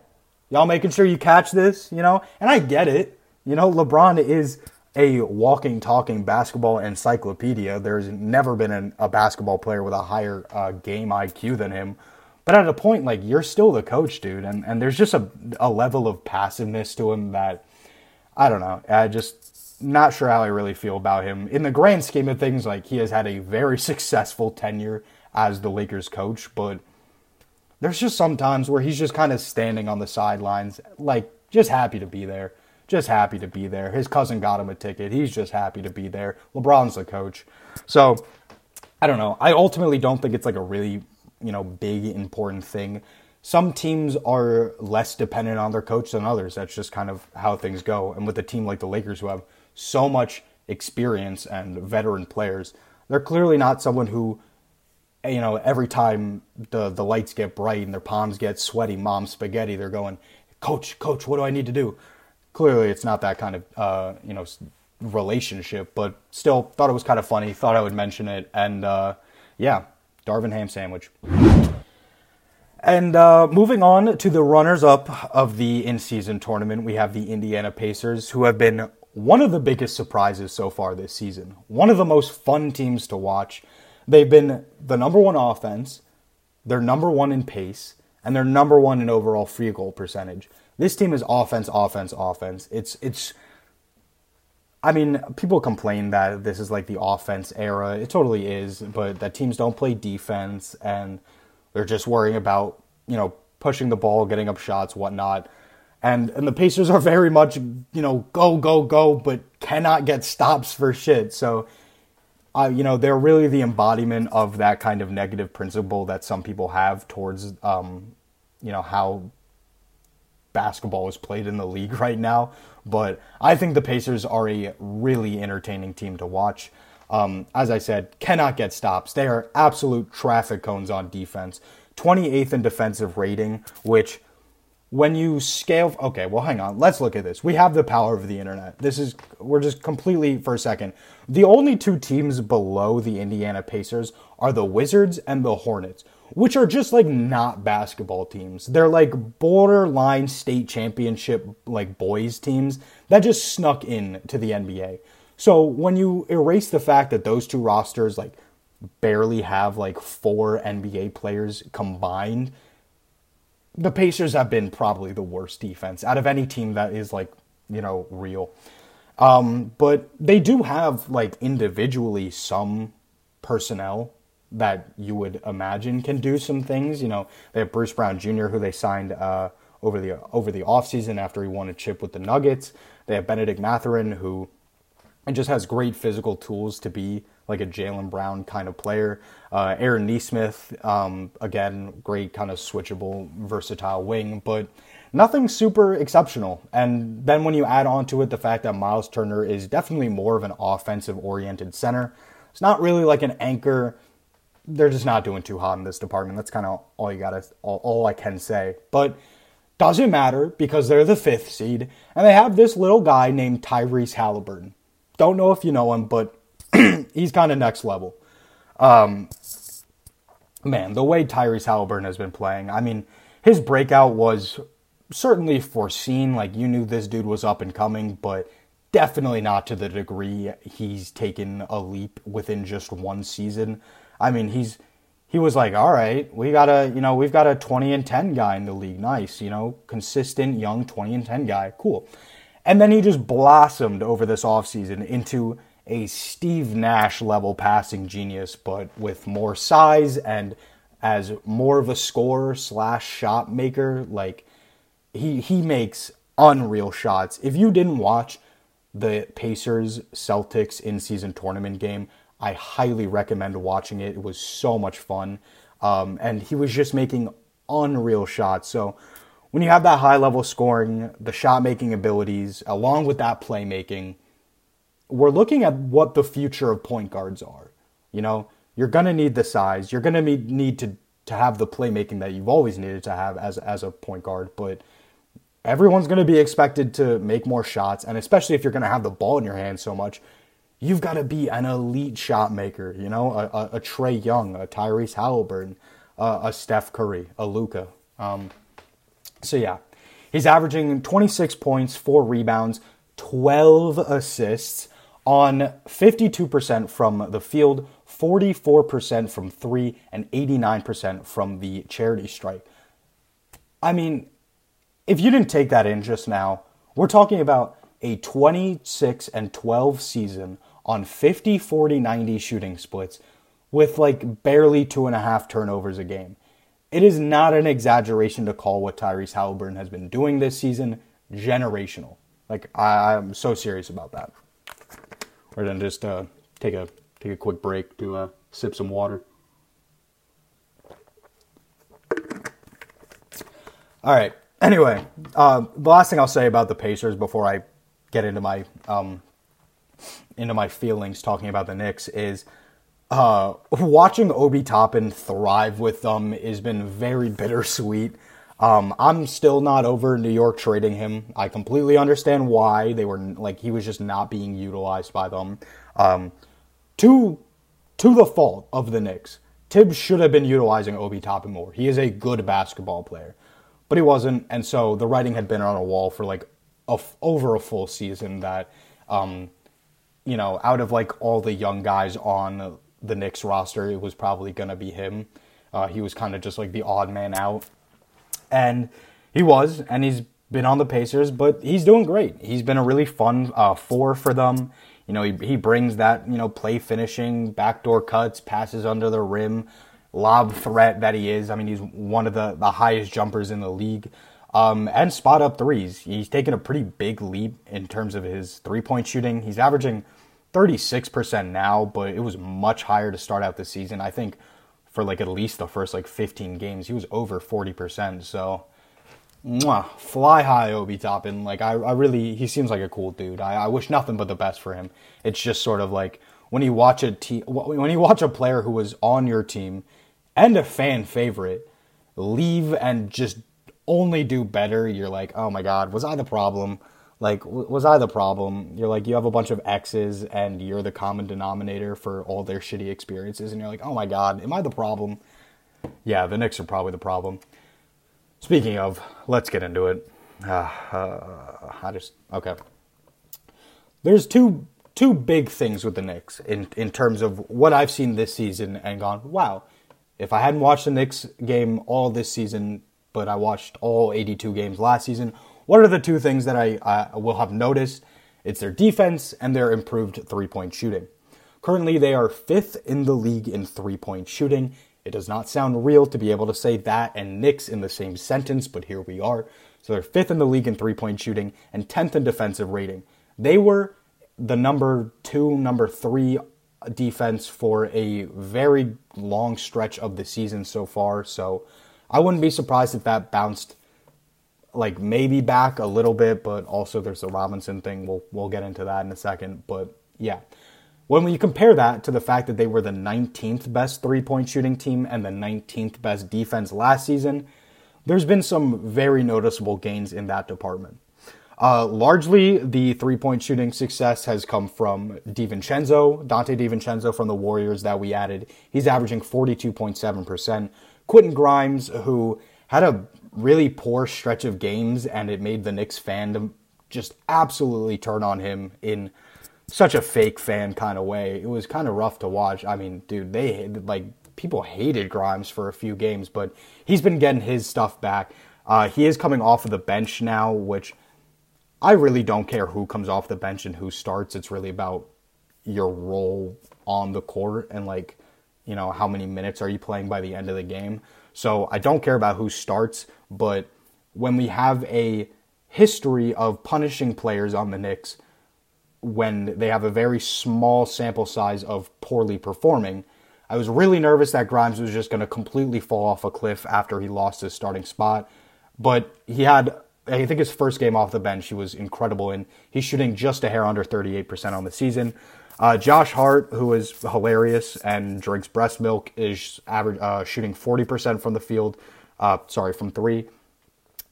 y'all making sure you catch this, you know? And I get it. You know, LeBron is a walking, talking basketball encyclopedia. There's never been an, a basketball player with a higher uh, game IQ than him. But at a point, like you're still the coach, dude, and, and there's just a, a level of passiveness to him that I don't know. I just not sure how I really feel about him. In the grand scheme of things, like he has had a very successful tenure as the Lakers coach, but there's just some times where he's just kind of standing on the sidelines, like just happy to be there. Just happy to be there. His cousin got him a ticket. He's just happy to be there. LeBron's the coach. So I don't know. I ultimately don't think it's like a really you know, big important thing. Some teams are less dependent on their coach than others. That's just kind of how things go. And with a team like the Lakers who have so much experience and veteran players, they're clearly not someone who you know, every time the the lights get bright and their palms get sweaty, mom spaghetti, they're going, "Coach, coach, what do I need to do?" Clearly, it's not that kind of uh, you know relationship, but still thought it was kind of funny. Thought I would mention it, and uh, yeah, Darvin ham sandwich. And uh, moving on to the runners up of the in season tournament, we have the Indiana Pacers, who have been one of the biggest surprises so far this season. One of the most fun teams to watch. They've been the number one offense, they're number one in pace, and they're number one in overall free goal percentage. This team is offense, offense, offense. It's it's. I mean, people complain that this is like the offense era. It totally is, but that teams don't play defense and they're just worrying about you know pushing the ball, getting up shots, whatnot. And and the Pacers are very much you know go go go, but cannot get stops for shit. So, uh, you know they're really the embodiment of that kind of negative principle that some people have towards um, you know how basketball is played in the league right now. But I think the Pacers are a really entertaining team to watch. Um, as I said, cannot get stops. They are absolute traffic cones on defense. 28th in defensive rating, which when you scale okay well hang on. Let's look at this. We have the power of the internet. This is we're just completely for a second the only two teams below the indiana pacers are the wizards and the hornets which are just like not basketball teams. They're like borderline state championship like boys teams that just snuck in to the nba so when you erase the fact that those two rosters like barely have like four nba players combined the Pacers have been probably the worst defense out of any team that is like, you know, real. Um, but they do have like individually some personnel that you would imagine can do some things. You know, they have Bruce Brown Jr., who they signed uh, over the over the offseason after he won a chip with the Nuggets. They have Bennedict Mathurin, who just has great physical tools to be like a Jaylen Brown kind of player. Uh, Aaron Nesmith, um, again, great kind of switchable, versatile wing, but nothing super exceptional. And then when you add on to it the fact that Miles Turner is definitely more of an offensive oriented center, it's not really like an anchor. They're just not doing too hot in this department. That's kind of all you gotta, all, all I can say. But doesn't matter because they're the fifth seed and they have this little guy named Tyrese Halliburton. Don't know if you know him, but he's kind of next level. Um, man, the way Tyrese Halliburton has been playing, I mean, his breakout was certainly foreseen. Like, you knew this dude was up and coming, but definitely not to the degree he's taken a leap within just one season. I mean, he's he was like, all right, we got a, you know, we've got a 20 and 10 guy in the league. Nice, you know, consistent, young 20 and 10 guy. Cool. And then he just blossomed over this offseason into a Steve Nash level passing genius, but with more size and as more of a scorer slash shot maker. Like he he makes unreal shots. If you didn't watch the Pacers Celtics in season tournament game, I highly recommend watching it. It was so much fun. Um, and he was just making unreal shots. So when you have that high level scoring, the shot making abilities, along with that playmaking, we're looking at what the future of point guards are. You know, you're going to need the size. You're going to need to to have the playmaking that you've always needed to have as as a point guard, but everyone's going to be expected to make more shots and especially if you're going to have the ball in your hand so much, you've got to be an elite shot maker, you know, a, a, a Trae Young, a Tyrese Halliburton, uh, a Steph Curry, a Luka. Um, so yeah, he's averaging 26 points, 4 rebounds, 12 assists, on 52% from the field, 44% from three, and 89% from the charity stripe. I mean, if you didn't take that in just now, we're talking about a 26 and 12 season on 50, 40, 90 shooting splits with like barely two and a half turnovers a game. It is not an exaggeration to call what Tyrese Halliburton has been doing this season generational. Like, I, I'm so serious about that or then just uh, take a take a quick break to uh, sip some water. All right. Anyway, uh, the last thing I'll say about the Pacers before I get into my um, into my feelings talking about the Knicks is uh, watching Obi Toppin thrive with them has been very bittersweet. Um, I'm still not over New York trading him. I completely understand why they were like he was just not being utilized by them. Um, to to the fault of the Knicks, Tibbs should have been utilizing Obi Toppin more. He is a good basketball player, but he wasn't, and so the writing had been on a wall for like over a full season that, um, you know, out of like all the young guys on the Knicks roster, it was probably gonna be him. Uh, he was kind of just like the odd man out and he was, and he's been on the Pacers, but he's doing great. He's been a really fun uh, four for them. You know, he, he brings that, you know, play finishing, backdoor cuts, passes under the rim, lob threat that he is. I mean, he's one of the, the highest jumpers in the league. Um, and spot up threes. He's taken a pretty big leap in terms of his three point shooting. He's averaging 36% now, but it was much higher to start out the season. I think for like at least the first like 15 games. He was over 40%. So, mwah, fly high, Obi Toppin. Like, I, I really, he seems like a cool dude. I, I wish nothing but the best for him. It's just sort of like when you watch a team, when you watch a player who was on your team and a fan favorite leave and just only do better, you're like, oh my God, was I the problem? Like was I the problem? You're like you have a bunch of exes and you're the common denominator for all their shitty experiences and you're like, "Oh my god, am I the problem?" Yeah, the Knicks are probably the problem. Speaking of, let's get into it. Uh, uh, I just okay. There's two two big things with the Knicks in in terms of what I've seen this season and gone, "Wow, if I hadn't watched the Knicks game all this season, but I watched all 82 games last season, what are the two things that I uh, will have noticed? It's their defense and their improved three point shooting. Currently, they are fifth in the league in three point shooting. It does not sound real to be able to say that and Knicks in the same sentence, but here we are. So they're fifth in the league in three point shooting and 10th in defensive rating. They were the number two, number three defense for a very long stretch of the season so far. So I wouldn't be surprised if that bounced like maybe back a little bit, but also there's the Robinson thing. We'll we'll get into that in a second. But yeah. When you compare that to the fact that they were the 19th best three point shooting team and the 19th best defense last season, there's been some very noticeable gains in that department. Uh, largely, the three point shooting success has come from DiVincenzo, Donte DiVincenzo from the Warriors that we added. He's averaging 42.7%. Quentin Grimes, who had a really poor stretch of games, and it made the Knicks fandom just absolutely turn on him in such a fake fan kind of way. It was kind of rough to watch. I mean, dude, they like people hated Grimes for a few games, but he's been getting his stuff back. Uh, he is coming off of the bench now, which I really don't care who comes off the bench and who starts. It's really about your role on the court and like, you know, how many minutes are you playing by the end of the game. So I don't care about who starts, but when we have a history of punishing players on the Knicks when they have a very small sample size of poorly performing, I was really nervous that Grimes was just going to completely fall off a cliff after he lost his starting spot. But he had, I think his first game off the bench, he was incredible and He's shooting just a hair under 38% on the season. Uh, Josh Hart, who is hilarious and drinks breast milk, is average uh, shooting 40% from the field. Uh, sorry, from three.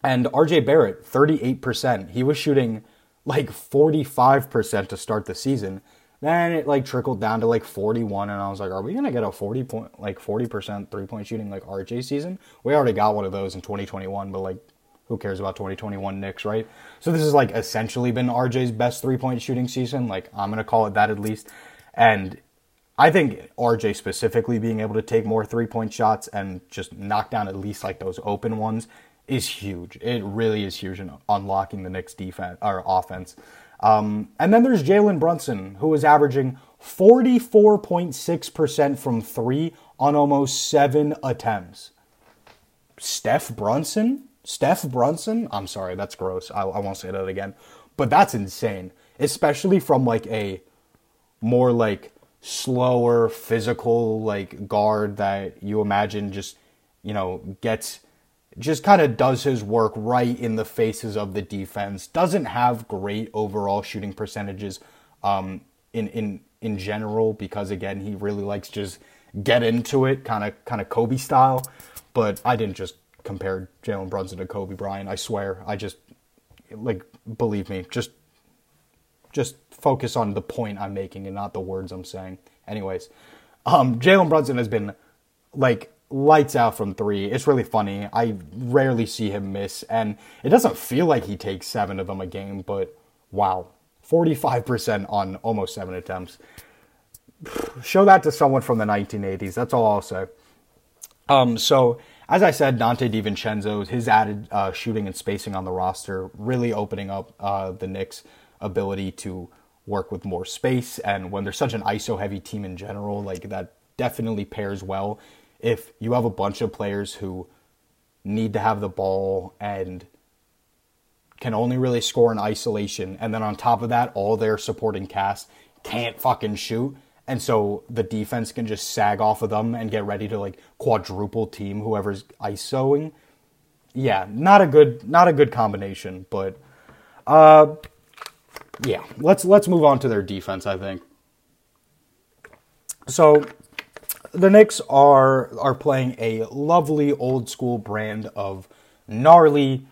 And RJ Barrett, 38%. He was shooting like 45% to start the season. Then it like trickled down to like 41, and I was like, "Are we gonna get a 40 point, like 40% three point shooting like RJ season?" We already got one of those in 2021, but like who cares about 2021 Knicks, right? So this has like essentially been RJ's best three point shooting season. Like I'm gonna call it that at least. And I think RJ specifically being able to take more three point shots and just knock down at least like those open ones is huge. It really is huge in unlocking the Knicks defense or offense. Um, and then there's Jalen Brunson, who is averaging 44.6% from three on almost seven attempts. Steph Brunson Steph Brunson, I'm sorry, that's gross. I, I won't say that again. But that's insane. Especially from like a more like slower physical like guard that you imagine just, you know, gets just kind of does his work right in the faces of the defense. Doesn't have great overall shooting percentages um, in in in general because again he really likes just get into it, kind of kind of Kobe style. But I didn't just compare Jalen Brunson to Kobe Bryant. I swear. I just like believe me. Just just focus on the point I'm making and not the words I'm saying. Anyways, um, Jalen Brunson has been like lights out from three. It's really funny. I rarely see him miss, and it doesn't feel like he takes seven of them a game, but wow. 45% on almost seven attempts. Show that to someone from the 1980s. That's all I'll say. Um, so, as I said, Donte DiVincenzo, his added uh, shooting and spacing on the roster, really opening up uh, the Knicks' ability to work with more space. And when there's such an ISO heavy team in general, like that definitely pairs well. If you have a bunch of players who need to have the ball and can only really score in isolation, and then on top of that, all their supporting cast can't fucking shoot. And so the defense can just sag off of them and get ready to like quadruple team whoever's ISOing. Yeah, not a good not a good combination, but uh yeah, let's let's move on to their defense, I think. So the Knicks are are playing a lovely old school brand of gnarly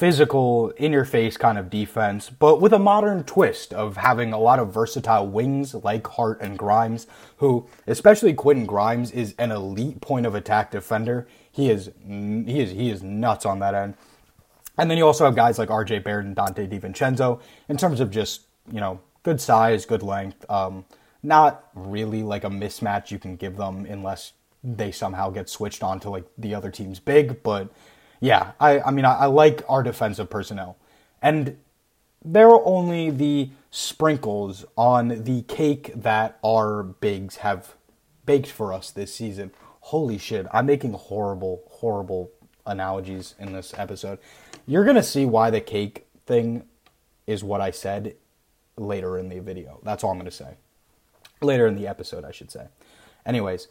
physical, in your face kind of defense, but with a modern twist of having a lot of versatile wings like Hart and Grimes, who, especially Quentin Grimes, is an elite point of attack defender. He is he is he is nuts on that end. And then you also have guys like RJ Barrett and Donte DiVincenzo in terms of just, you know, good size, good length. Um, not really like a mismatch you can give them unless they somehow get switched on to like the other team's big, but yeah, I, I mean, I, I like our defensive personnel. And there are only the sprinkles on the cake that our bigs have baked for us this season. Holy shit, I'm making horrible, horrible analogies in this episode. You're going to see why the cake thing is what I said later in the video. That's all I'm going to say. Later in the episode, I should say. Anyways,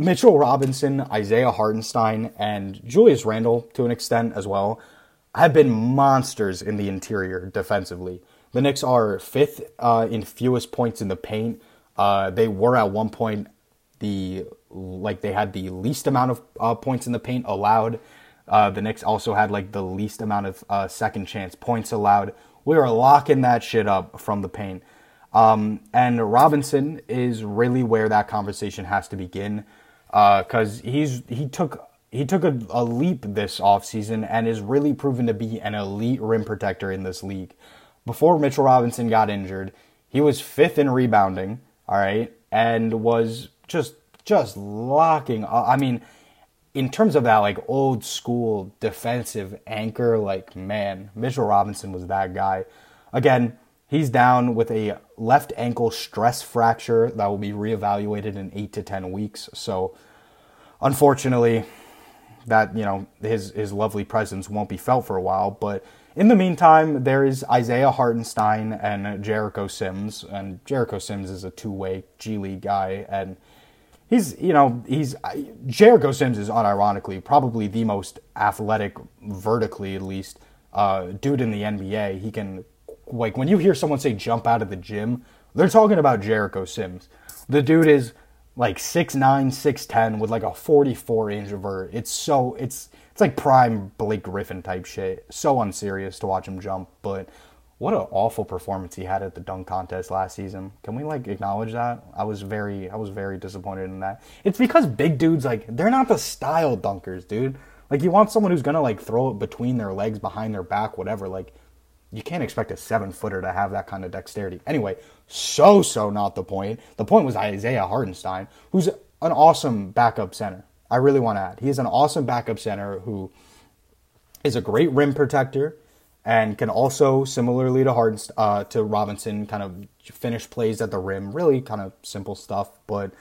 Mitchell Robinson, Isaiah Hartenstein, and Julius Randle, to an extent as well, have been monsters in the interior defensively. The Knicks are fifth uh, in fewest points in the paint. Uh, they were at one point the like they had the least amount of uh, points in the paint allowed. Uh, the Knicks also had like the least amount of uh, second chance points allowed. We were locking that shit up from the paint. Um, and Robinson is really where that conversation has to begin because uh, he's he took he took a, a leap this offseason and is really proven to be an elite rim protector in this league. Before Mitchell Robinson got injured, he was fifth in rebounding, all right, and was just just locking. I mean, in terms of that like old school defensive anchor, like man, Mitchell Robinson was that guy. Again, he's down with a left ankle stress fracture that will be reevaluated in eight to ten weeks. So, unfortunately, that you know his his lovely presence won't be felt for a while. But in the meantime, there is Isaiah Hartenstein and Jericho Sims, and Jericho Sims is a two way G League guy, and he's you know he's Jericho Sims is unironically probably the most athletic, vertically at least, uh, dude in the NBA. He can like when you hear someone say jump out of the gym, they're talking about Jericho Sims. The dude is like 6'9, 6'10 with like a 44 inch vert. It's so it's it's like prime Blake Griffin type shit. So unserious to watch him jump, but what an awful performance he had at the dunk contest last season. Can we like acknowledge that? I was very I was very disappointed in that. It's because big dudes like they're not the style dunkers, dude. Like you want someone who's gonna like throw it between their legs, behind their back, whatever. Like you can't expect a seven footer to have that kind of dexterity. Anyway, so, so not the point. The point was Isaiah Hartenstein, who's an awesome backup center. I really want to add. He is an awesome backup center who is a great rim protector and can also, similarly to Hartenstein, uh, to Robinson, kind of finish plays at the rim. Really kind of simple stuff. But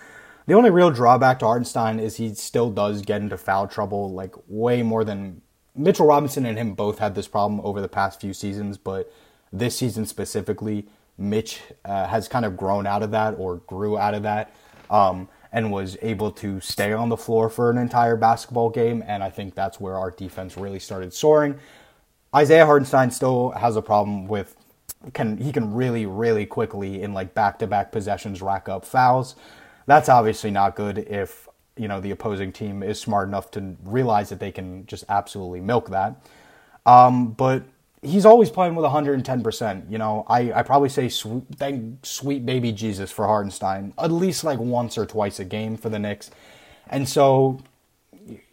the only real drawback to Hartenstein is he still does get into foul trouble like way more than Mitchell Robinson and him both had this problem over the past few seasons, but this season specifically, Mitch uh, has kind of grown out of that or grew out of that um, and was able to stay on the floor for an entire basketball game. And I think that's where our defense really started soaring. Isaiah Hartenstein still has a problem with can he can really really quickly in like back to back possessions rack up fouls. That's obviously not good if you know the opposing team is smart enough to realize that they can just absolutely milk that. Um, but he's always playing with 110%. You know, I, I probably say sweet, thank sweet baby Jesus for Hartenstein at least like once or twice a game for the Knicks. And so,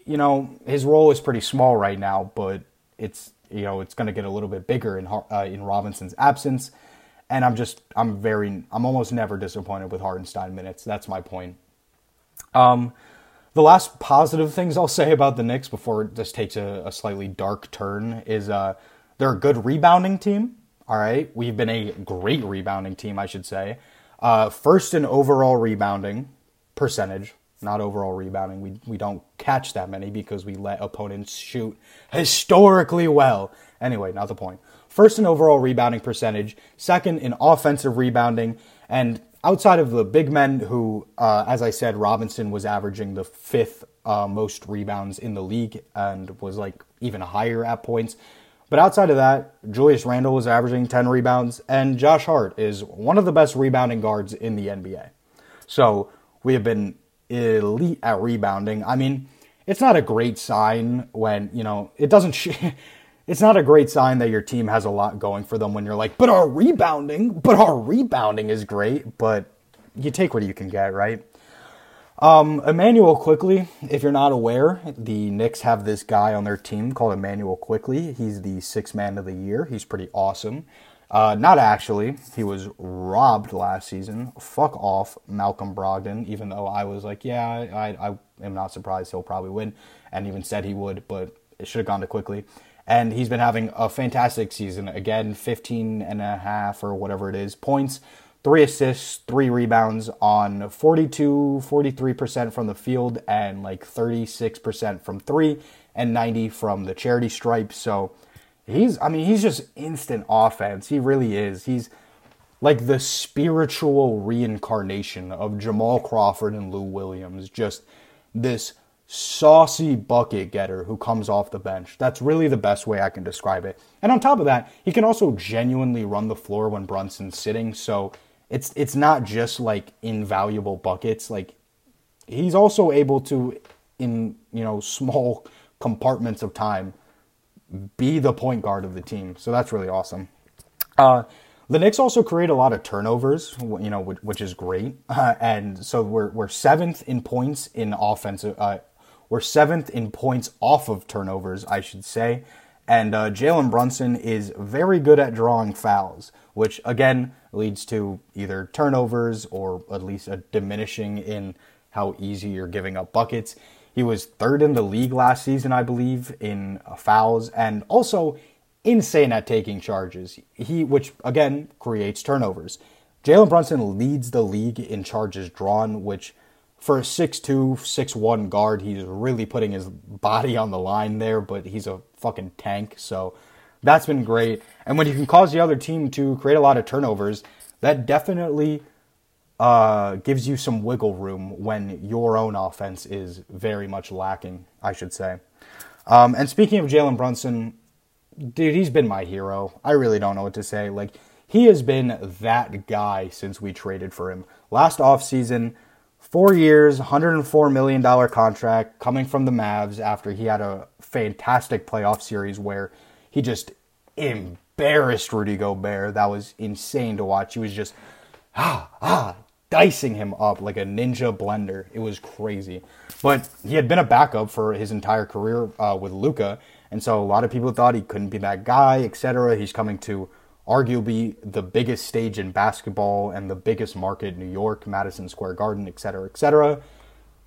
you know, his role is pretty small right now, but it's, you know, it's going to get a little bit bigger in, uh, in Robinson's absence. And I'm just, I'm very, I'm almost never disappointed with Hartenstein minutes. That's my point. Um, the last positive things I'll say about the Knicks before this takes a, a slightly dark turn is uh, they're a good rebounding team. All right. We've been a great rebounding team, I should say. Uh, first in overall rebounding percentage, not overall rebounding. We, we don't catch that many because we let opponents shoot historically well. Anyway, not the point. First in overall rebounding percentage, second in offensive rebounding, and outside of the big men, who, uh, as I said, Robinson was averaging the fifth uh, most rebounds in the league and was like even higher at points. But outside of that, Julius Randle was averaging 10 rebounds, and Josh Hart is one of the best rebounding guards in the NBA. So we have been elite at rebounding. I mean, it's not a great sign when, you know, it doesn't. Sh- it's not a great sign that your team has a lot going for them when you're like, but our rebounding, but our rebounding is great. But you take what you can get, right? Um, Immanuel Quickley, if you're not aware, the Knicks have this guy on their team called Immanuel Quickley. He's the sixth man of the year. He's pretty awesome. Uh, not actually. He was robbed last season. Fuck off, Malcolm Brogdon, even though I was like, yeah, I, I am not surprised he'll probably win, and even said he would, but it should have gone to Quickley. And he's been having a fantastic season. Again, 15 and a half or whatever it is points, three assists, three rebounds on 42, 43% from the field and like 36% from three and 90 from the charity stripe. So he's, I mean, he's just instant offense. He really is. He's like the spiritual reincarnation of Jamal Crawford and Lou Williams. Just this saucy bucket getter who comes off the bench. That's really the best way I can describe it. And on top of that, he can also genuinely run the floor when Brunson's sitting. So it's it's not just like invaluable buckets. Like he's also able to, in you know small compartments of time, be the point guard of the team. So that's really awesome. Uh, the Knicks also create a lot of turnovers, you know, which, which is great. Uh, and so we're we're seventh in points in offensive. Uh, we're seventh in points off of turnovers, I should say. And uh, Jalen Brunson is very good at drawing fouls, which again leads to either turnovers or at least a diminishing in how easy you're giving up buckets. He was third in the league last season, I believe, in uh, fouls and also insane at taking charges. He, which again creates turnovers. Jalen Brunson leads the league in charges drawn, which for a 6'2, 6'1 guard, he's really putting his body on the line there, but he's a fucking tank. So that's been great. And when you can cause the other team to create a lot of turnovers, that definitely uh, gives you some wiggle room when your own offense is very much lacking, I should say. Um, and speaking of Jalen Brunson, dude, he's been my hero. I really don't know what to say. Like, he has been that guy since we traded for him. Last offseason, four years, $104 million contract coming from the Mavs after he had a fantastic playoff series where he just embarrassed Rudy Gobert. That was insane to watch. He was just, ah, ah, dicing him up like a ninja blender. It was crazy. But he had been a backup for his entire career uh, with Luka, and so a lot of people thought he couldn't be that guy, etc. He's coming to arguably the biggest stage in basketball and the biggest market, New York, Madison Square Garden, etc., etc.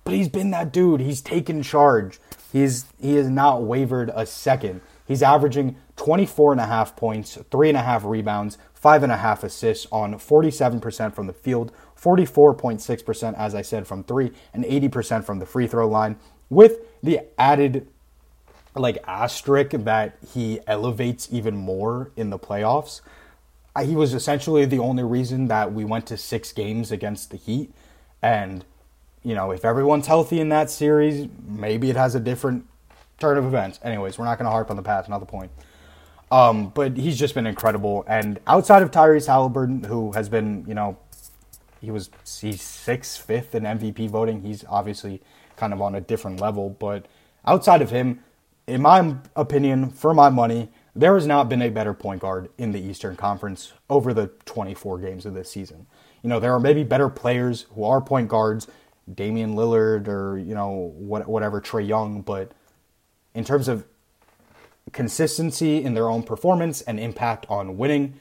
But he's been that dude. He's taken charge. He's he has not wavered a second. He's averaging 24 and a half points, three and a half rebounds, five and a half assists on 47% from the field, 44.6%, as I said, from three, and 80% from the free throw line, with the added like asterisk that he elevates even more in the playoffs. He was essentially the only reason that we went to six games against the Heat. And, you know, if everyone's healthy in that series, maybe it has a different turn of events. Anyways, we're not going to harp on the past, not the point. Um, but he's just been incredible. And outside of Tyrese Halliburton, who has been, you know, he was he's sixth, fifth in MVP voting. He's obviously kind of on a different level. But outside of him, in my opinion, for my money, there has not been a better point guard in the Eastern Conference over the 24 games of this season. You know, there are maybe better players who are point guards, Damian Lillard or, you know, whatever, Trae Young, but in terms of consistency in their own performance and impact on winning,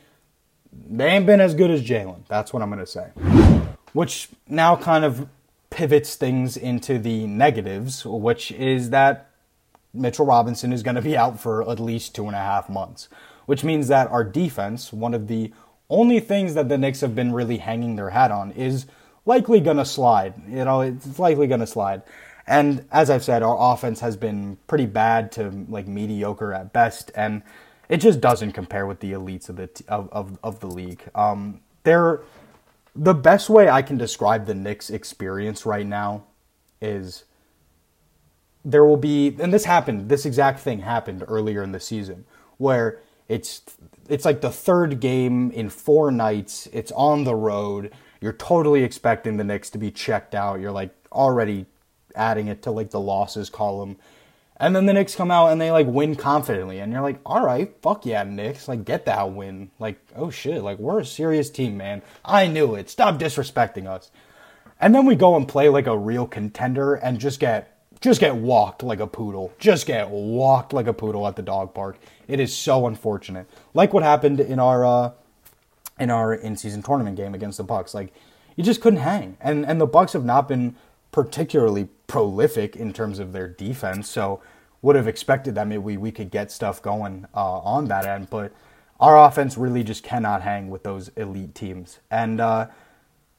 they ain't been as good as Jalen. That's what I'm going to say. Which now kind of pivots things into the negatives, which is that Mitchell Robinson is going to be out for at least two and a half months, which means that our defense, one of the only things that the Knicks have been really hanging their hat on, is likely going to slide. You know, it's likely going to slide. And as I've said, our offense has been pretty bad to like mediocre at best, and it just doesn't compare with the elites of the of of, of the league. Um, they're the best way I can describe the Knicks experience right now is there will be and this happened this exact thing happened earlier in the season where it's it's like the third game in four nights. It's on the road. You're totally expecting the Knicks to be checked out. You're like already adding it to like the losses column. And then the Knicks come out and they like win confidently. And you're like all right fuck yeah Knicks. Like get that win. Like oh shit. Like we're a serious team man. I knew it. Stop disrespecting us. And then we go and play like a real contender and just get just get walked like a poodle. Just get walked like a poodle at the dog park. It is so unfortunate. Like what happened in our uh, in our in-season tournament game against the Bucks. Like you just couldn't hang. And and the Bucks have not been particularly prolific in terms of their defense. So would have expected that maybe we, we could get stuff going uh, on that end, but our offense really just cannot hang with those elite teams. And uh,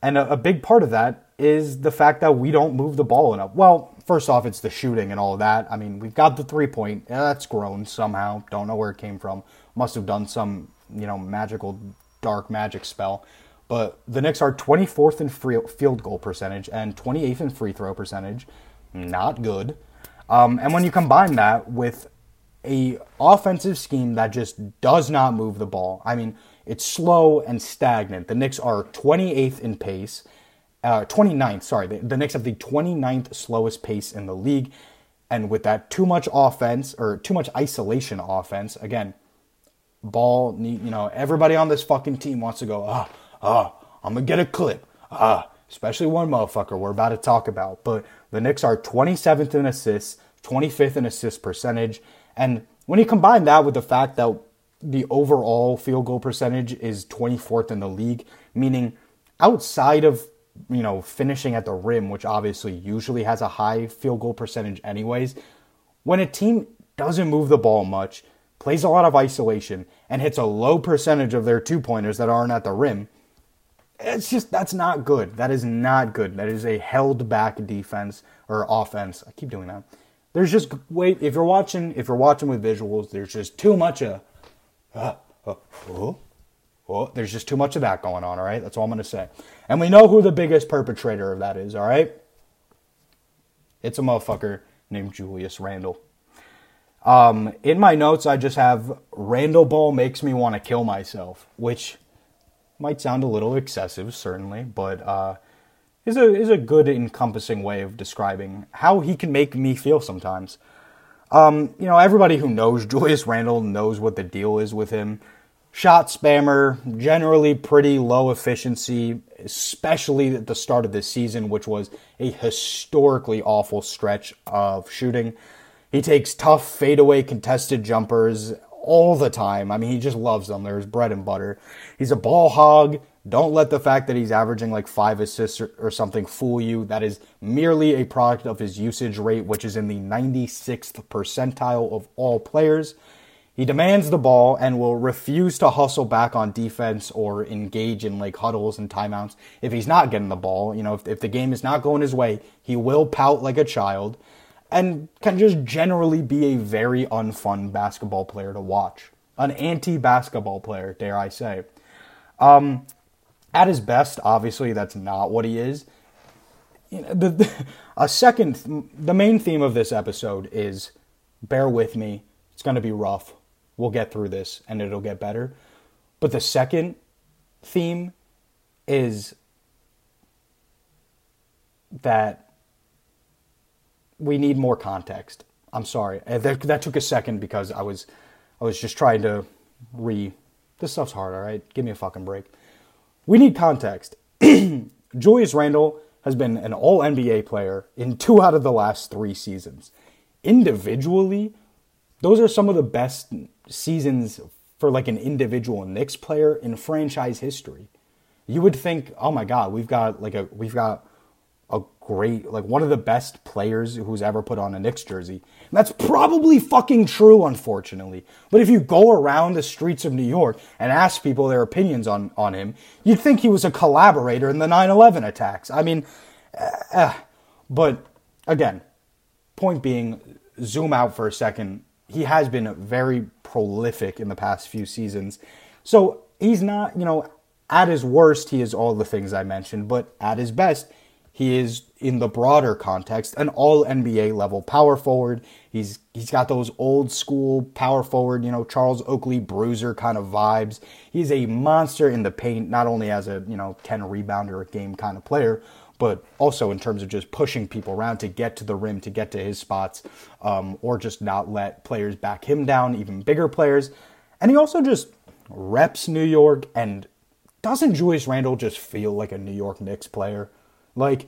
and a, a big part of that is the fact that we don't move the ball enough. Well, first off, it's the shooting and all of that. I mean, we've got the three point. Yeah, that's grown somehow. Don't know where it came from. Must have done some, you know, magical dark magic spell. But the Knicks are 24th in free, field goal percentage and 28th in free throw percentage. Not good. Um, and when you combine that with a offensive scheme that just does not move the ball, I mean, it's slow and stagnant. The Knicks are 28th in pace uh, 29th, sorry, the, the Knicks have the 29th slowest pace in the league. And with that too much offense or too much isolation offense, again, ball, you know, everybody on this fucking team wants to go, ah, ah, I'm going to get a clip. Ah, especially one motherfucker we're about to talk about. But the Knicks are 27th in assists, 25th in assist percentage. And when you combine that with the fact that the overall field goal percentage is 24th in the league, meaning outside of you know, finishing at the rim, which obviously usually has a high field goal percentage, anyways. When a team doesn't move the ball much, plays a lot of isolation, and hits a low percentage of their two pointers that aren't at the rim, it's just that's not good. That is not good. That is a held back defense or offense. I keep doing that. There's just wait if you're watching if you're watching with visuals, there's just too much of uh, uh, oh, well, there's just too much of that going on, all right? That's all I'm going to say. And we know who the biggest perpetrator of that is, all right? It's a motherfucker named Julius Randle. Um, in my notes, I just have Randle Ball makes me want to kill myself, which might sound a little excessive, certainly, but uh, is a is a good encompassing way of describing how he can make me feel sometimes. Um, you know, everybody who knows Julius Randle knows what the deal is with him shot spammer, generally pretty low efficiency, especially at the start of this season, which was a historically awful stretch of shooting. He takes tough fadeaway contested jumpers all the time. I mean, he just loves them. They're his bread and butter. He's a ball hog. Don't let the fact that he's averaging like five assists or, or, something fool you. That is merely a product of his usage rate, which is in the 96th percentile of all players. He demands the ball and will refuse to hustle back on defense or engage in like huddles and timeouts if he's not getting the ball. You know, if, if the game is not going his way, he will pout like a child and can just generally be a very unfun basketball player to watch. An anti basketball player, dare I say. Um, at his best, obviously, that's not what he is. You know, the, the, a second, the main theme of this episode is bear with me. It's going to be rough we'll get through this and it'll get better. But the second theme is that we need more context. I'm sorry. Uh, That, that took a second because I was I was just trying to re this stuff's hard, all right? Give me a fucking break. We need context. Julius Randle has been an all NBA player in two out of the last three seasons. Individually, those are some of the best seasons for like an individual Knicks player in franchise history. You would think, oh my god, we've got like a we've got a great like one of the best players who's ever put on a Knicks jersey. And that's probably fucking true, unfortunately. But if you go around the streets of New York and ask people their opinions on on him, you'd think he was a collaborator in the 9/11 attacks. I mean, uh, but again, point being, zoom out for a second. He has been very prolific in the past few seasons. So he's not, you know, at his worst, he is all the things I mentioned, but at his best, he is in the broader context an all NBA level power forward. He's he's got those old school power forward, you know, Charles Oakley bruiser kind of vibes. He's a monster in the paint, not only as a, you know, 10 rebounder a game kind of player, but also in terms of just pushing people around to get to the rim, to get to his spots, um, or just not let players back him down, even bigger players. And he also just reps New York and doesn't Julius Randle just feel like a New York Knicks player? Like,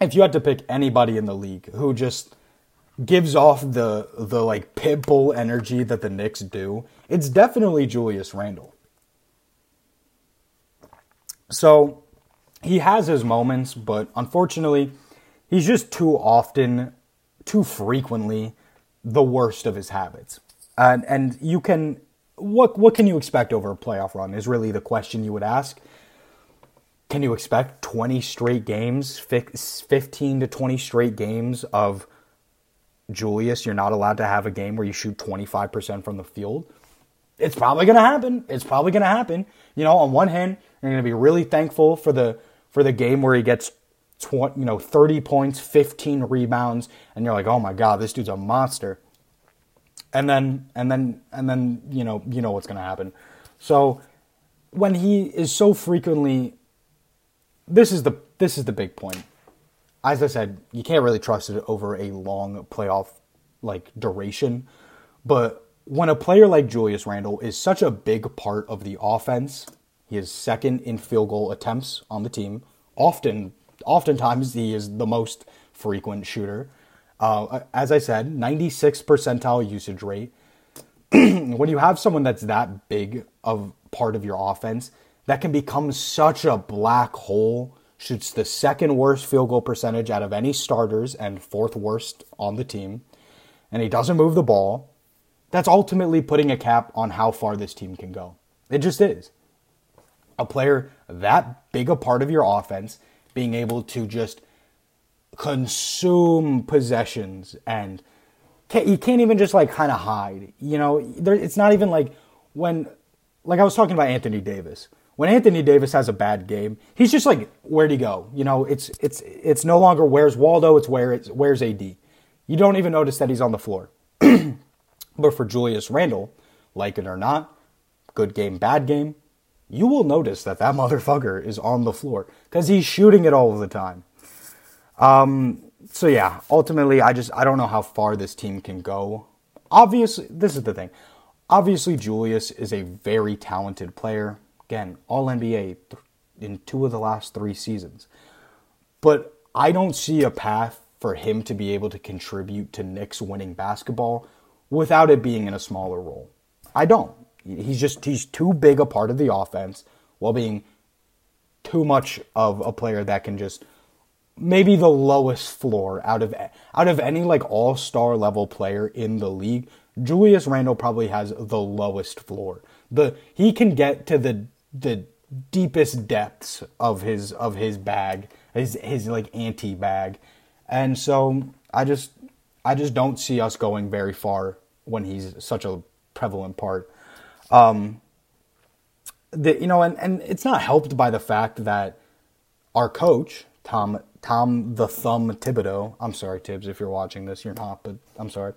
if you had to pick anybody in the league who just gives off the the like pitbull energy that the Knicks do, it's definitely Julius Randle. So he has his moments, but unfortunately, he's just too often, too frequently, the worst of his habits. And and you can what what can you expect over a playoff run is really the question you would ask. Can you expect 20 straight games, 15 to 20 straight games of Julius? You're not allowed to have a game where you shoot 25% from the field. It's probably going to happen. It's probably going to happen. You know, on one hand, you're going to be really thankful for the for the game where he gets 20, you know, 30 points, 15 rebounds, and you're like, "Oh my god, this dude's a monster." And then and then and then, you know, you know what's going to happen. So, when he is so frequently this is the this is the big point. As I said, you can't really trust it over a long playoff like duration, but when a player like Julius Randle is such a big part of the offense, he is second in field goal attempts on the team. Often, oftentimes he is the most frequent shooter. Uh, as I said, 96 percentile usage rate. when you have someone that's that big of part of your offense, that can become such a black hole. Shoots the second worst field goal percentage out of any starters and fourth worst on the team. And he doesn't move the ball. That's ultimately putting a cap on how far this team can go. It just is. A player that big a part of your offense being able to just consume possessions and can't, you can't even just like kind of hide. You know, there, it's not even like when, like I was talking about Anthony Davis when Anthony Davis has a bad game, he's just like, where'd he go? You know, it's it's it's no longer where's Waldo, it's where it's where's AD. You don't even notice that he's on the floor. but for Julius Randle, like it or not, good game, bad game, you will notice that that motherfucker is on the floor because he's shooting it all of the time. Um, so yeah, ultimately, I just I don't know how far this team can go. Obviously, this is the thing. Obviously, Julius is a very talented player. Again, all NBA in two of the last three seasons. But I don't see a path for him to be able to contribute to Knicks winning basketball without it being in a smaller role. I don't. He's just he's too big a part of the offense while being too much of a player that can just maybe the lowest floor out of out of any like all-star level player in the league. Julius Randle probably has the lowest floor. The he can get to the the deepest depths of his of his bag, his his like anti bag, and so I just I just don't see us going very far when he's such a prevalent part. Um, the, you know, and, and it's not helped by the fact that our coach Tom Tom the Thumb Thibodeau. I'm sorry, Thibs, if you're watching this, you're not, but I'm sorry.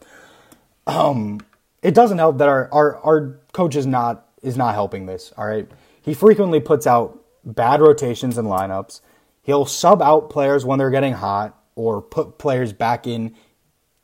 Um, it doesn't help that our, our our coach is not is not helping this. All right, he frequently puts out bad rotations and lineups. He'll sub out players when they're getting hot. or put players back in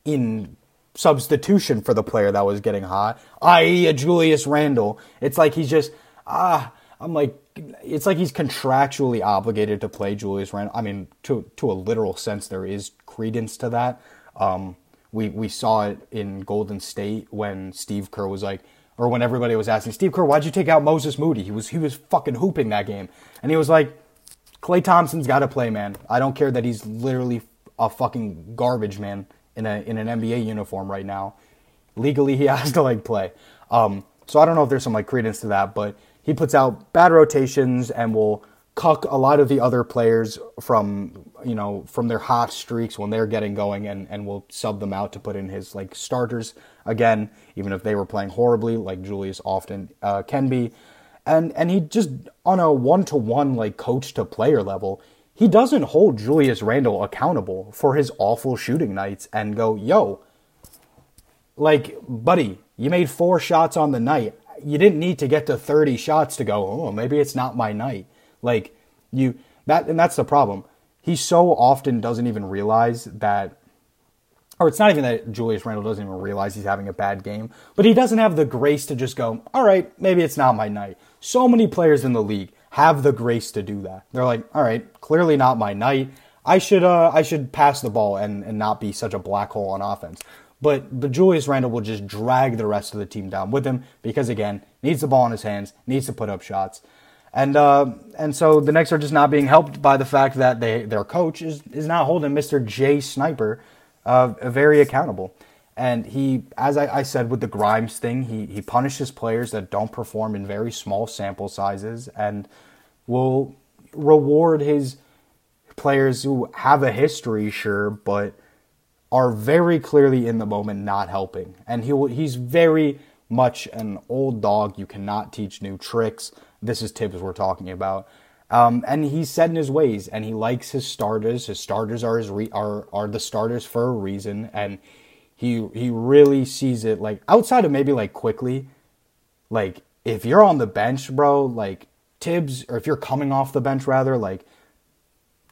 in substitution for the player that was getting hot, i.e., a Julius Randle. It's like he's just ah. I'm like, it's like he's contractually obligated to play Julius Randle. I mean, to to a literal sense, there is credence to that. Um, we we saw it in Golden State when Steve Kerr was like, or when everybody was asking Steve Kerr, why'd you take out Moses Moody? He was he was fucking hooping that game, and he was like, Klay Thompson's got to play, man. I don't care that he's literally a fucking garbage man in a in an NBA uniform right now. Legally, he has to like play. Um, so I don't know if there's some like credence to that, but he puts out bad rotations and will cuck a lot of the other players from you know from their hot streaks when they're getting going and and will sub them out to put in his like starters again even if they were playing horribly like Julius often uh, can be and and he just on a one to one like coach to player level he doesn't hold Julius Randle accountable for his awful shooting nights and go yo like buddy you made four shots on the night you didn't need to get to 30 shots to go, oh, maybe it's not my night. Like you that and that's the problem. He so often doesn't even realize that or it's not even that Julius Randle doesn't even realize he's having a bad game, but he doesn't have the grace to just go, all right, maybe it's not my night. So many players in the league have the grace to do that. They're like, all right, clearly not my night. I should uh, I should pass the ball and, and not be such a black hole on offense. But but Julius Randle will just drag the rest of the team down with him because again needs the ball in his hands, needs to put up shots, and uh, and so the Knicks are just not being helped by the fact that they their coach is is not holding Mr. J Sniper uh, very accountable. And he, as I, I, said with the Grimes thing, he, he punishes players that don't perform in very small sample sizes and will reward his players who have a history, sure, but are very clearly in the moment not helping. And he he's very much an old dog. You cannot teach new tricks. This is Thibs we're talking about. Um, and he's set in his ways, and he likes his starters. His starters are his re- are are the starters for a reason, and he he really sees it like outside of maybe like Quickley, like if you're on the bench, bro, like Thibs, or if you're coming off the bench rather, like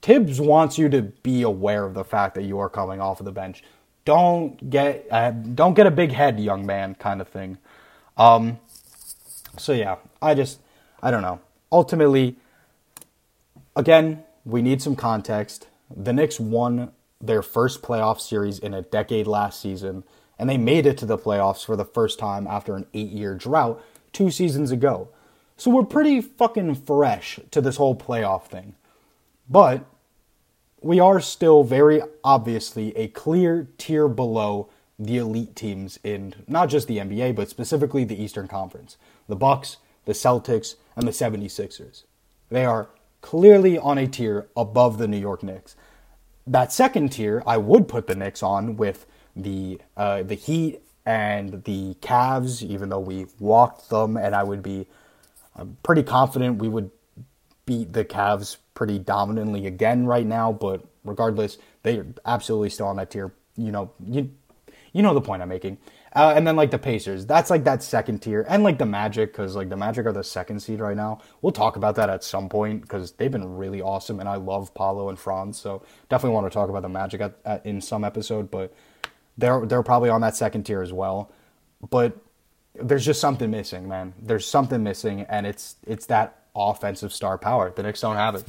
Thibs wants you to be aware of the fact that you are coming off of the bench. Don't get uh, don't get a big head, young man, kind of thing. Um, so yeah, I just I don't know. Ultimately, again, we need some context. The Knicks won their first playoff series in a decade last season, and they made it to the playoffs for the first time after an eight-year drought two seasons ago. So we're pretty fucking fresh to this whole playoff thing. But we are still very obviously a clear tier below the elite teams in not just the NBA, but specifically the Eastern Conference. The Bucks, the Celtics, and the 76ers. They are clearly on a tier above the New York Knicks. That second tier, I would put the Knicks on with the uh, the Heat and the Cavs, even though we walked them, and I would be I'm uh, pretty confident we would beat the Cavs pretty dominantly again right now, but regardless, they're absolutely still on that tier. You know, you you know the point I'm making. Uh, and then like the Pacers, that's like that second tier, and like the Magic, because like the Magic are the second seed right now. We'll talk about that at some point because they've been really awesome, and I love Paolo and Franz, so definitely want to talk about the Magic at, at, in some episode. But they're they're probably on that second tier as well. But there's just something missing, man. There's something missing, and it's it's that offensive star power. The Knicks don't have it.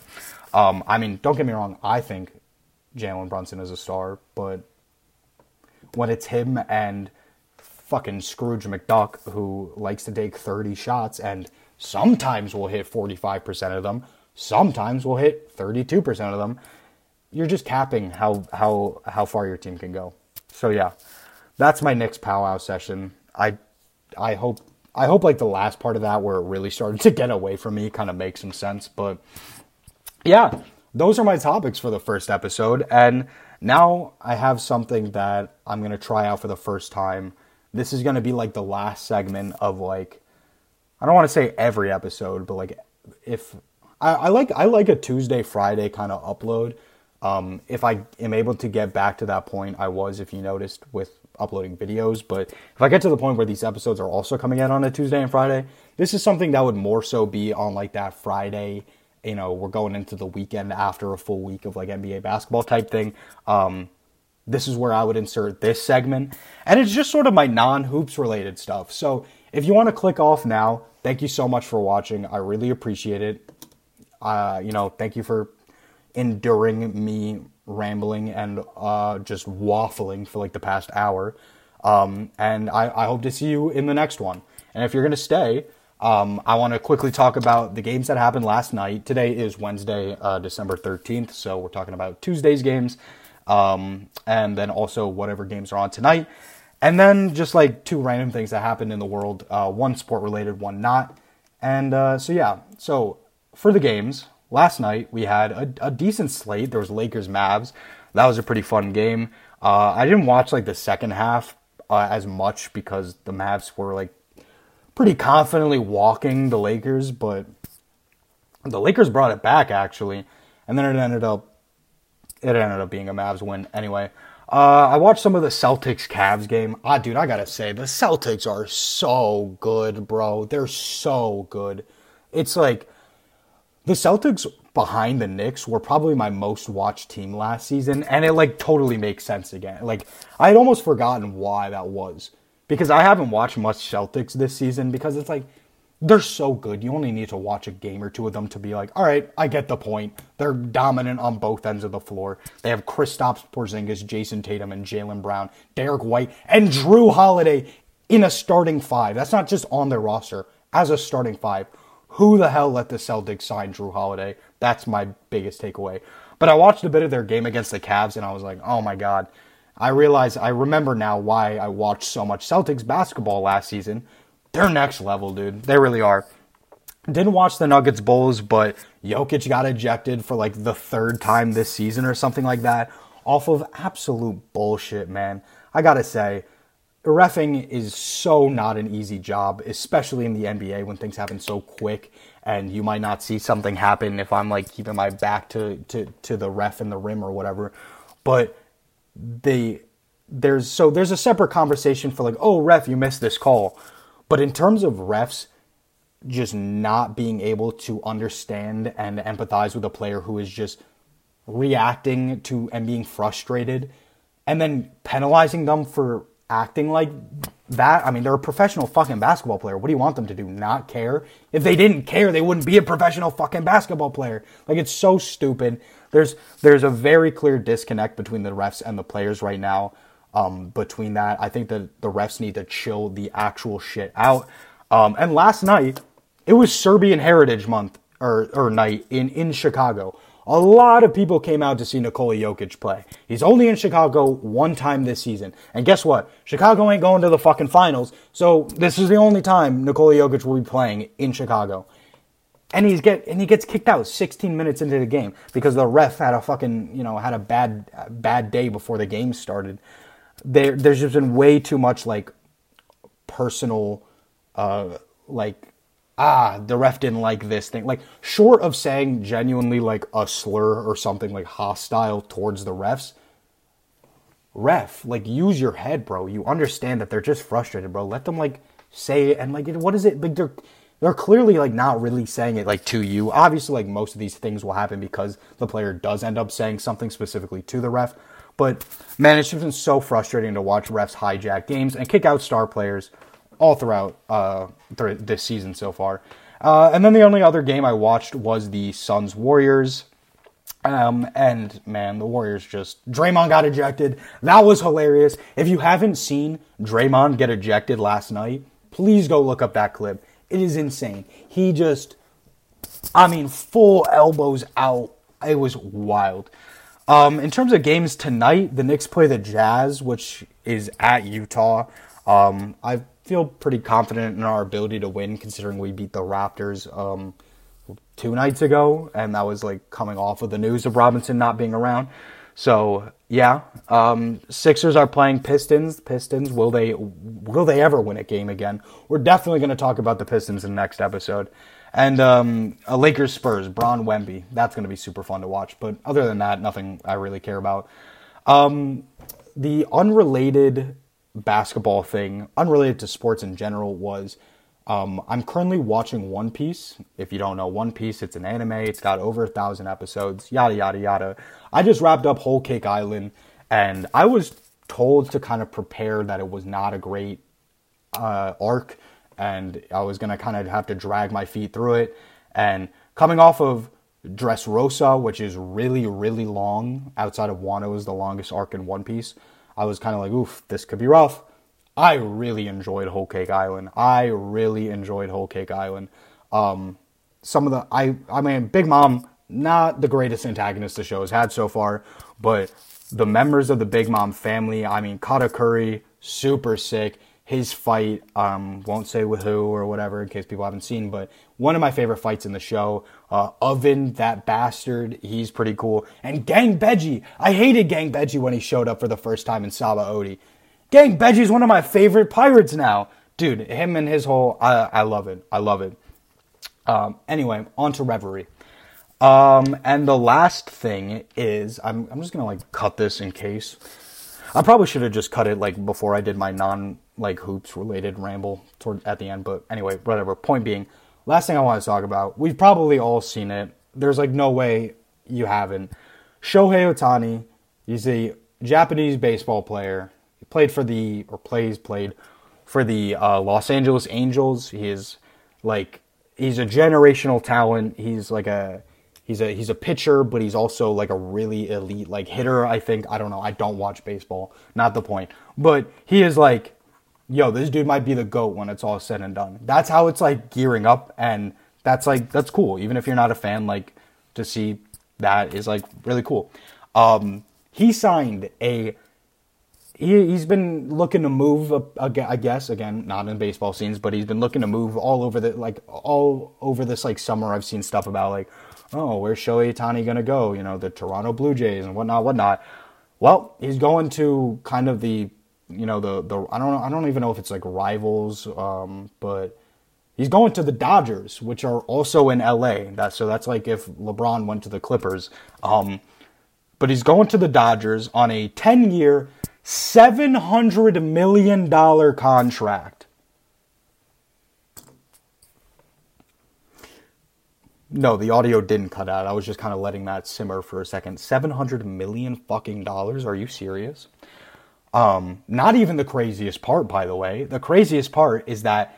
Um, I mean, don't get me wrong. I think Jalen Brunson is a star, but when it's him and fucking Scrooge McDuck who likes to take 30 shots and sometimes will hit 45% of them, sometimes will hit 32% of them, you're just capping how how how far your team can go. So yeah, that's my next powwow session. I I hope I hope like the last part of that where it really started to get away from me kind of makes some sense. But yeah, those are my topics for the first episode. And now I have something that I'm going to try out for the first time. This is going to be like the last segment of like, I don't want to say every episode, but like if I, I like, I like a Tuesday, Friday kind of upload. Um, if I am able to get back to that point, I was, if you noticed, with uploading videos. But if I get to the point where these episodes are also coming out on a Tuesday and Friday, this is something that would more so be on like that Friday you know we're going into the weekend after a full week of like NBA basketball type thing. Um, this is where I would insert this segment, and it's just sort of my non hoops related stuff. So if you want to click off now, thank you so much for watching. I really appreciate it. Uh, you know, thank you for enduring me rambling and uh, just waffling for like the past hour. Um, and I, I hope to see you in the next one. And if you're going to stay, um, I want to quickly talk about the games that happened last night. Today is Wednesday, uh, December 13th, so we're talking about Tuesday's games, um, and then also whatever games are on tonight. And then just like two random things that happened in the world uh, one sport related, one not. And uh, so, yeah, so for the games, last night we had a, a decent slate. There was Lakers Mavs. That was a pretty fun game. Uh, I didn't watch like the second half uh, as much because the Mavs were like pretty confidently walking the Lakers, but the Lakers brought it back actually, and then it ended up it ended up being a Mavs win anyway. Uh, I watched some of the Celtics Cavs game. Ah, dude, I gotta say the Celtics are so good, bro. They're so good. It's like the Celtics behind the Knicks were probably my most watched team last season, and it like totally makes sense again. Like I had almost forgotten why that was because I haven't watched much Celtics this season because it's like they're so good. You only need to watch a game or two of them to be like, all right, I get the point. They're dominant on both ends of the floor. They have Kristaps Porzingis, Jayson Tatum, and Jaylen Brown, Derrick White, and Jrue Holiday in a starting five. That's not just on their roster as a starting five. Who the hell let the Celtics sign Jrue Holiday? That's my biggest takeaway. But I watched a bit of their game against the Cavs, and I was like, oh my god I realize, I remember now why I watched so much Celtics basketball last season. They're next level, dude. They really are. Didn't watch the Nuggets Bulls, but Jokic got ejected for like the third time this season or something like that off of absolute bullshit, man. I gotta say, refing is so not an easy job, especially in the NBA when things happen so quick and you might not see something happen if I'm like keeping my back to, to, to the ref in the rim or whatever. But they there's so there's a separate conversation for like oh ref you missed this call but in terms of refs just not being able to understand and empathize with a player who is just reacting to and being frustrated and then penalizing them for acting like that i mean they're a professional fucking basketball player. What do you want them to do? Not care? If they didn't care they wouldn't be a professional fucking basketball player. Like it's so stupid. There's there's a very clear disconnect between the refs and the players right now. Um, between that, I think that the refs need to chill the actual shit out. Um, and last night, it was Serbian Heritage Month or, or night in in Chicago. A lot of people came out to see Nikola Jokic play. He's only in Chicago one time this season. And guess what? Chicago ain't going to the fucking finals. So this is the only time Nikola Jokic will be playing in Chicago and he's get and he gets kicked out 16 minutes into the game because the ref had a fucking you know had a bad bad day before the game started. There, there's just been way too much like personal, uh, like ah the ref didn't like this thing. Like short of saying genuinely like a slur or something like hostile towards the refs. Ref, like use your head, bro. You understand that they're just frustrated, bro. Let them like say it and like what is it? Like they're they're clearly like not really saying it like to you. Obviously, like most of these things will happen because the player does end up saying something specifically to the ref. But man, it's just been so frustrating to watch refs hijack games and kick out star players all throughout uh, th- this season so far. Uh, and then the only other game I watched was the Suns Warriors. Um, and man, the Warriors just Draymond got ejected. That was hilarious. If you haven't seen Draymond get ejected last night, please go look up that clip. It is insane. He just, I mean, full elbows out. It was wild. Um, in terms of games tonight, the Knicks play the Jazz, which is at Utah. Um, I feel pretty confident in our ability to win, considering we beat the Raptors um, two nights ago, and that was like coming off of the news of Robinson not being around. So yeah, um, Sixers are playing Pistons. Pistons will they will they ever win a game again? We're definitely going to talk about the Pistons in the next episode. And um, a Lakers Spurs, Bron Wemby. That's going to be super fun to watch. But other than that, nothing I really care about. Um, the unrelated basketball thing, unrelated to sports in general, was Um, I'm currently watching One Piece. If you don't know One Piece, it's an anime. It's got over a thousand episodes. Yada yada yada. I just wrapped up Whole Cake Island, and I was told to kind of prepare that it was not a great uh, arc, and I was gonna kind of have to drag my feet through it. And coming off of Dressrosa, which is really really long, outside of Wano is the longest arc in One Piece. I was kind of like, oof, this could be rough. I really enjoyed Whole Cake Island. I really enjoyed Whole Cake Island. Um, some of the I I mean Big Mom not the greatest antagonist the show has had so far, but the members of the Big Mom family, I mean Katakuri, super sick. His fight, um, won't say with who or whatever in case people haven't seen, but one of my favorite fights in the show. Uh, Oven, that bastard, he's pretty cool. And Gang Bege, I hated Gang Bege when he showed up for the first time in Saba Sabaody. Gang Bege's one of my favorite pirates now. Dude, him and his whole, I, I love it. I love it. Um, anyway, on to Reverie. Um, and the last thing is, I'm, I'm just gonna like cut this in case. I probably should have just cut it like before I did my non like hoops related ramble toward at the end, but anyway, whatever. Point being, last thing I want to talk about, we've probably all seen it. There's like no way you haven't. Shohei Ohtani, he's a Japanese baseball player He played for the or plays played for the uh, Los Angeles Angels. He is like he's a generational talent. He's like a he's a he's a pitcher, but he's also like a really elite like hitter. I think I don't know. I don't watch baseball. Not the point. But he is like, yo, this dude might be the goat when it's all said and done. That's how it's like gearing up, and that's like that's cool. Even if you're not a fan, like to see that is like really cool. Um, he signed a he, he's been looking to move, I guess, again, not in baseball scenes, but he's been looking to move all over the, like, all over this, like, summer. I've seen stuff about, like, oh, where's Shohei Ohtani going to go? You know, the Toronto Blue Jays and whatnot, whatnot. Well, he's going to kind of the, you know, the, the, I don't know, I don't even know if it's like rivals, um, but he's going to the Dodgers, which are also in LA. That, so that's like if LeBron went to the Clippers. Um, but he's going to the Dodgers on a 10 year, $700 million contract. No, the audio didn't cut out. I was just kind of letting that simmer for a second. 700 million fucking dollars? Are you serious? Um, not even the craziest part, by the way. The craziest part is that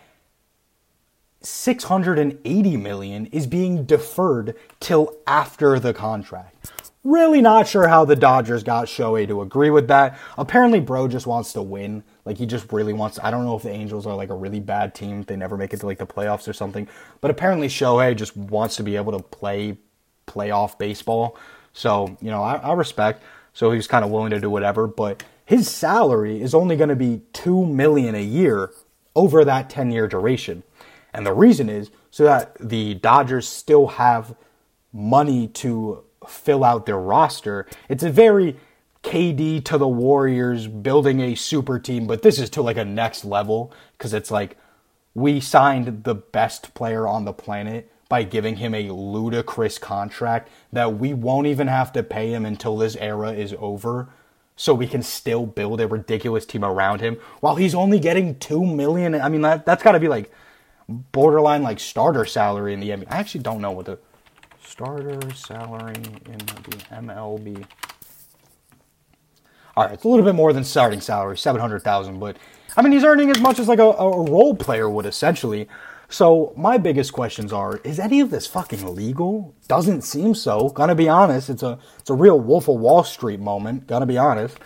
680 million is being deferred till after the contract. Really not sure how the Dodgers got Shohei to agree with that. Apparently, bro just wants to win. Like he just really wants. I don't know if the Angels are like a really bad team. They never make it to like the playoffs or something. But apparently, Shohei just wants to be able to play playoff baseball. So you know, I, I respect. So he's kind of willing to do whatever. But his salary is only going to be two million a year over that ten year duration. And the reason is so that the Dodgers still have money to fill out their roster. It's a very KD to the Warriors building a super team, but this is to like a next level because it's like we signed the best player on the planet by giving him a ludicrous contract that we won't even have to pay him until this era is over so we can still build a ridiculous team around him while he's only getting 2 million i mean that that's got to be like borderline like starter salary in the NBA. I actually don't know what the starter salary in the MLB. All right, it's a little bit more than starting salary, seven hundred thousand. But I mean, he's earning as much as like a, a role player would essentially. So my biggest questions are: Is any of this fucking legal? Doesn't seem so. Gonna be honest, it's a it's a real Wolf of Wall Street moment. Gonna be honest.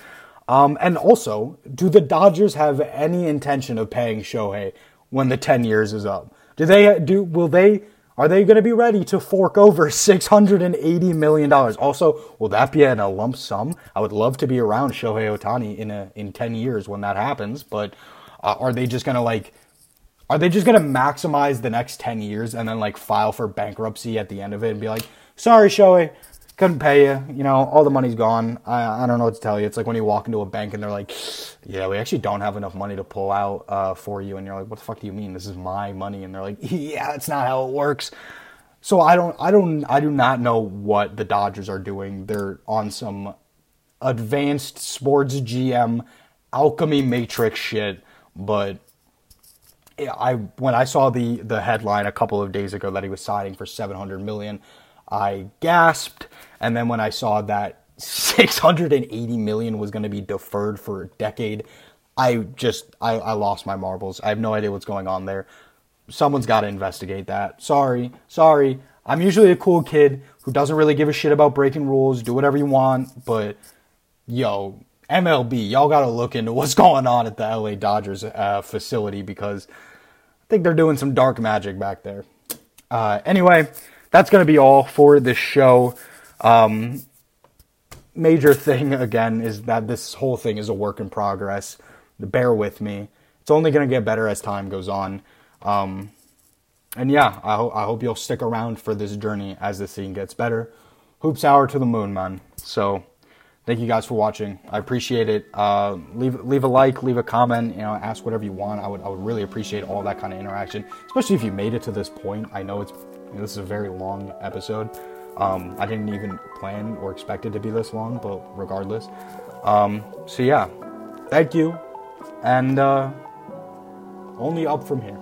Um, and also, do the Dodgers have any intention of paying Shohei when the ten years is up? Do they do? Will they are they going to be ready to fork over $680 million? Also, will that be in a lump sum? I would love to be around Shohei Ohtani in a, in 10 years when that happens, but uh, are they just going to like, are they just going to maximize the next 10 years and then like file for bankruptcy at the end of it and be like, sorry, Shohei, couldn't pay you. You know, all the money's gone. I, I don't know what to tell you. It's like when you walk into a bank and they're like, yeah, we actually don't have enough money to pull out uh, for you. And you're like, what the fuck do you mean? This is my money. And they're like, yeah, that's not how it works. So I don't, I don't, I do not know what the Dodgers are doing. They're on some advanced sports GM alchemy matrix shit, but I when I saw the the headline a couple of days ago that he was signing for 700 million, I gasped. And then when I saw that 680 million was going to be deferred for a decade, I just I, I lost my marbles. I have no idea what's going on there. Someone's got to investigate that. Sorry, sorry. I'm usually a cool kid who doesn't really give a shit about breaking rules. Do whatever you want, but yo, MLB, y'all got to look into what's going on at the LA Dodgers uh, facility because think they're doing some dark magic back there. Uh, anyway, that's going to be all for this show. Um, major thing again is that this whole thing is a work in progress. Bear with me. It's only going to get better as time goes on. Um, and yeah, I, ho- I hope you'll stick around for this journey as the scene gets better. Hoops hour to the moon, man. So thank you guys for watching. I appreciate it. Uh, leave leave a like, leave a comment. You know, ask whatever you want. I would I would really appreciate all that kind of interaction, especially if you made it to this point. I know it's you know, this is a very long episode. Um, I didn't even plan or expect it to be this long, but regardless. Um, so yeah, thank you, and uh, only up from here.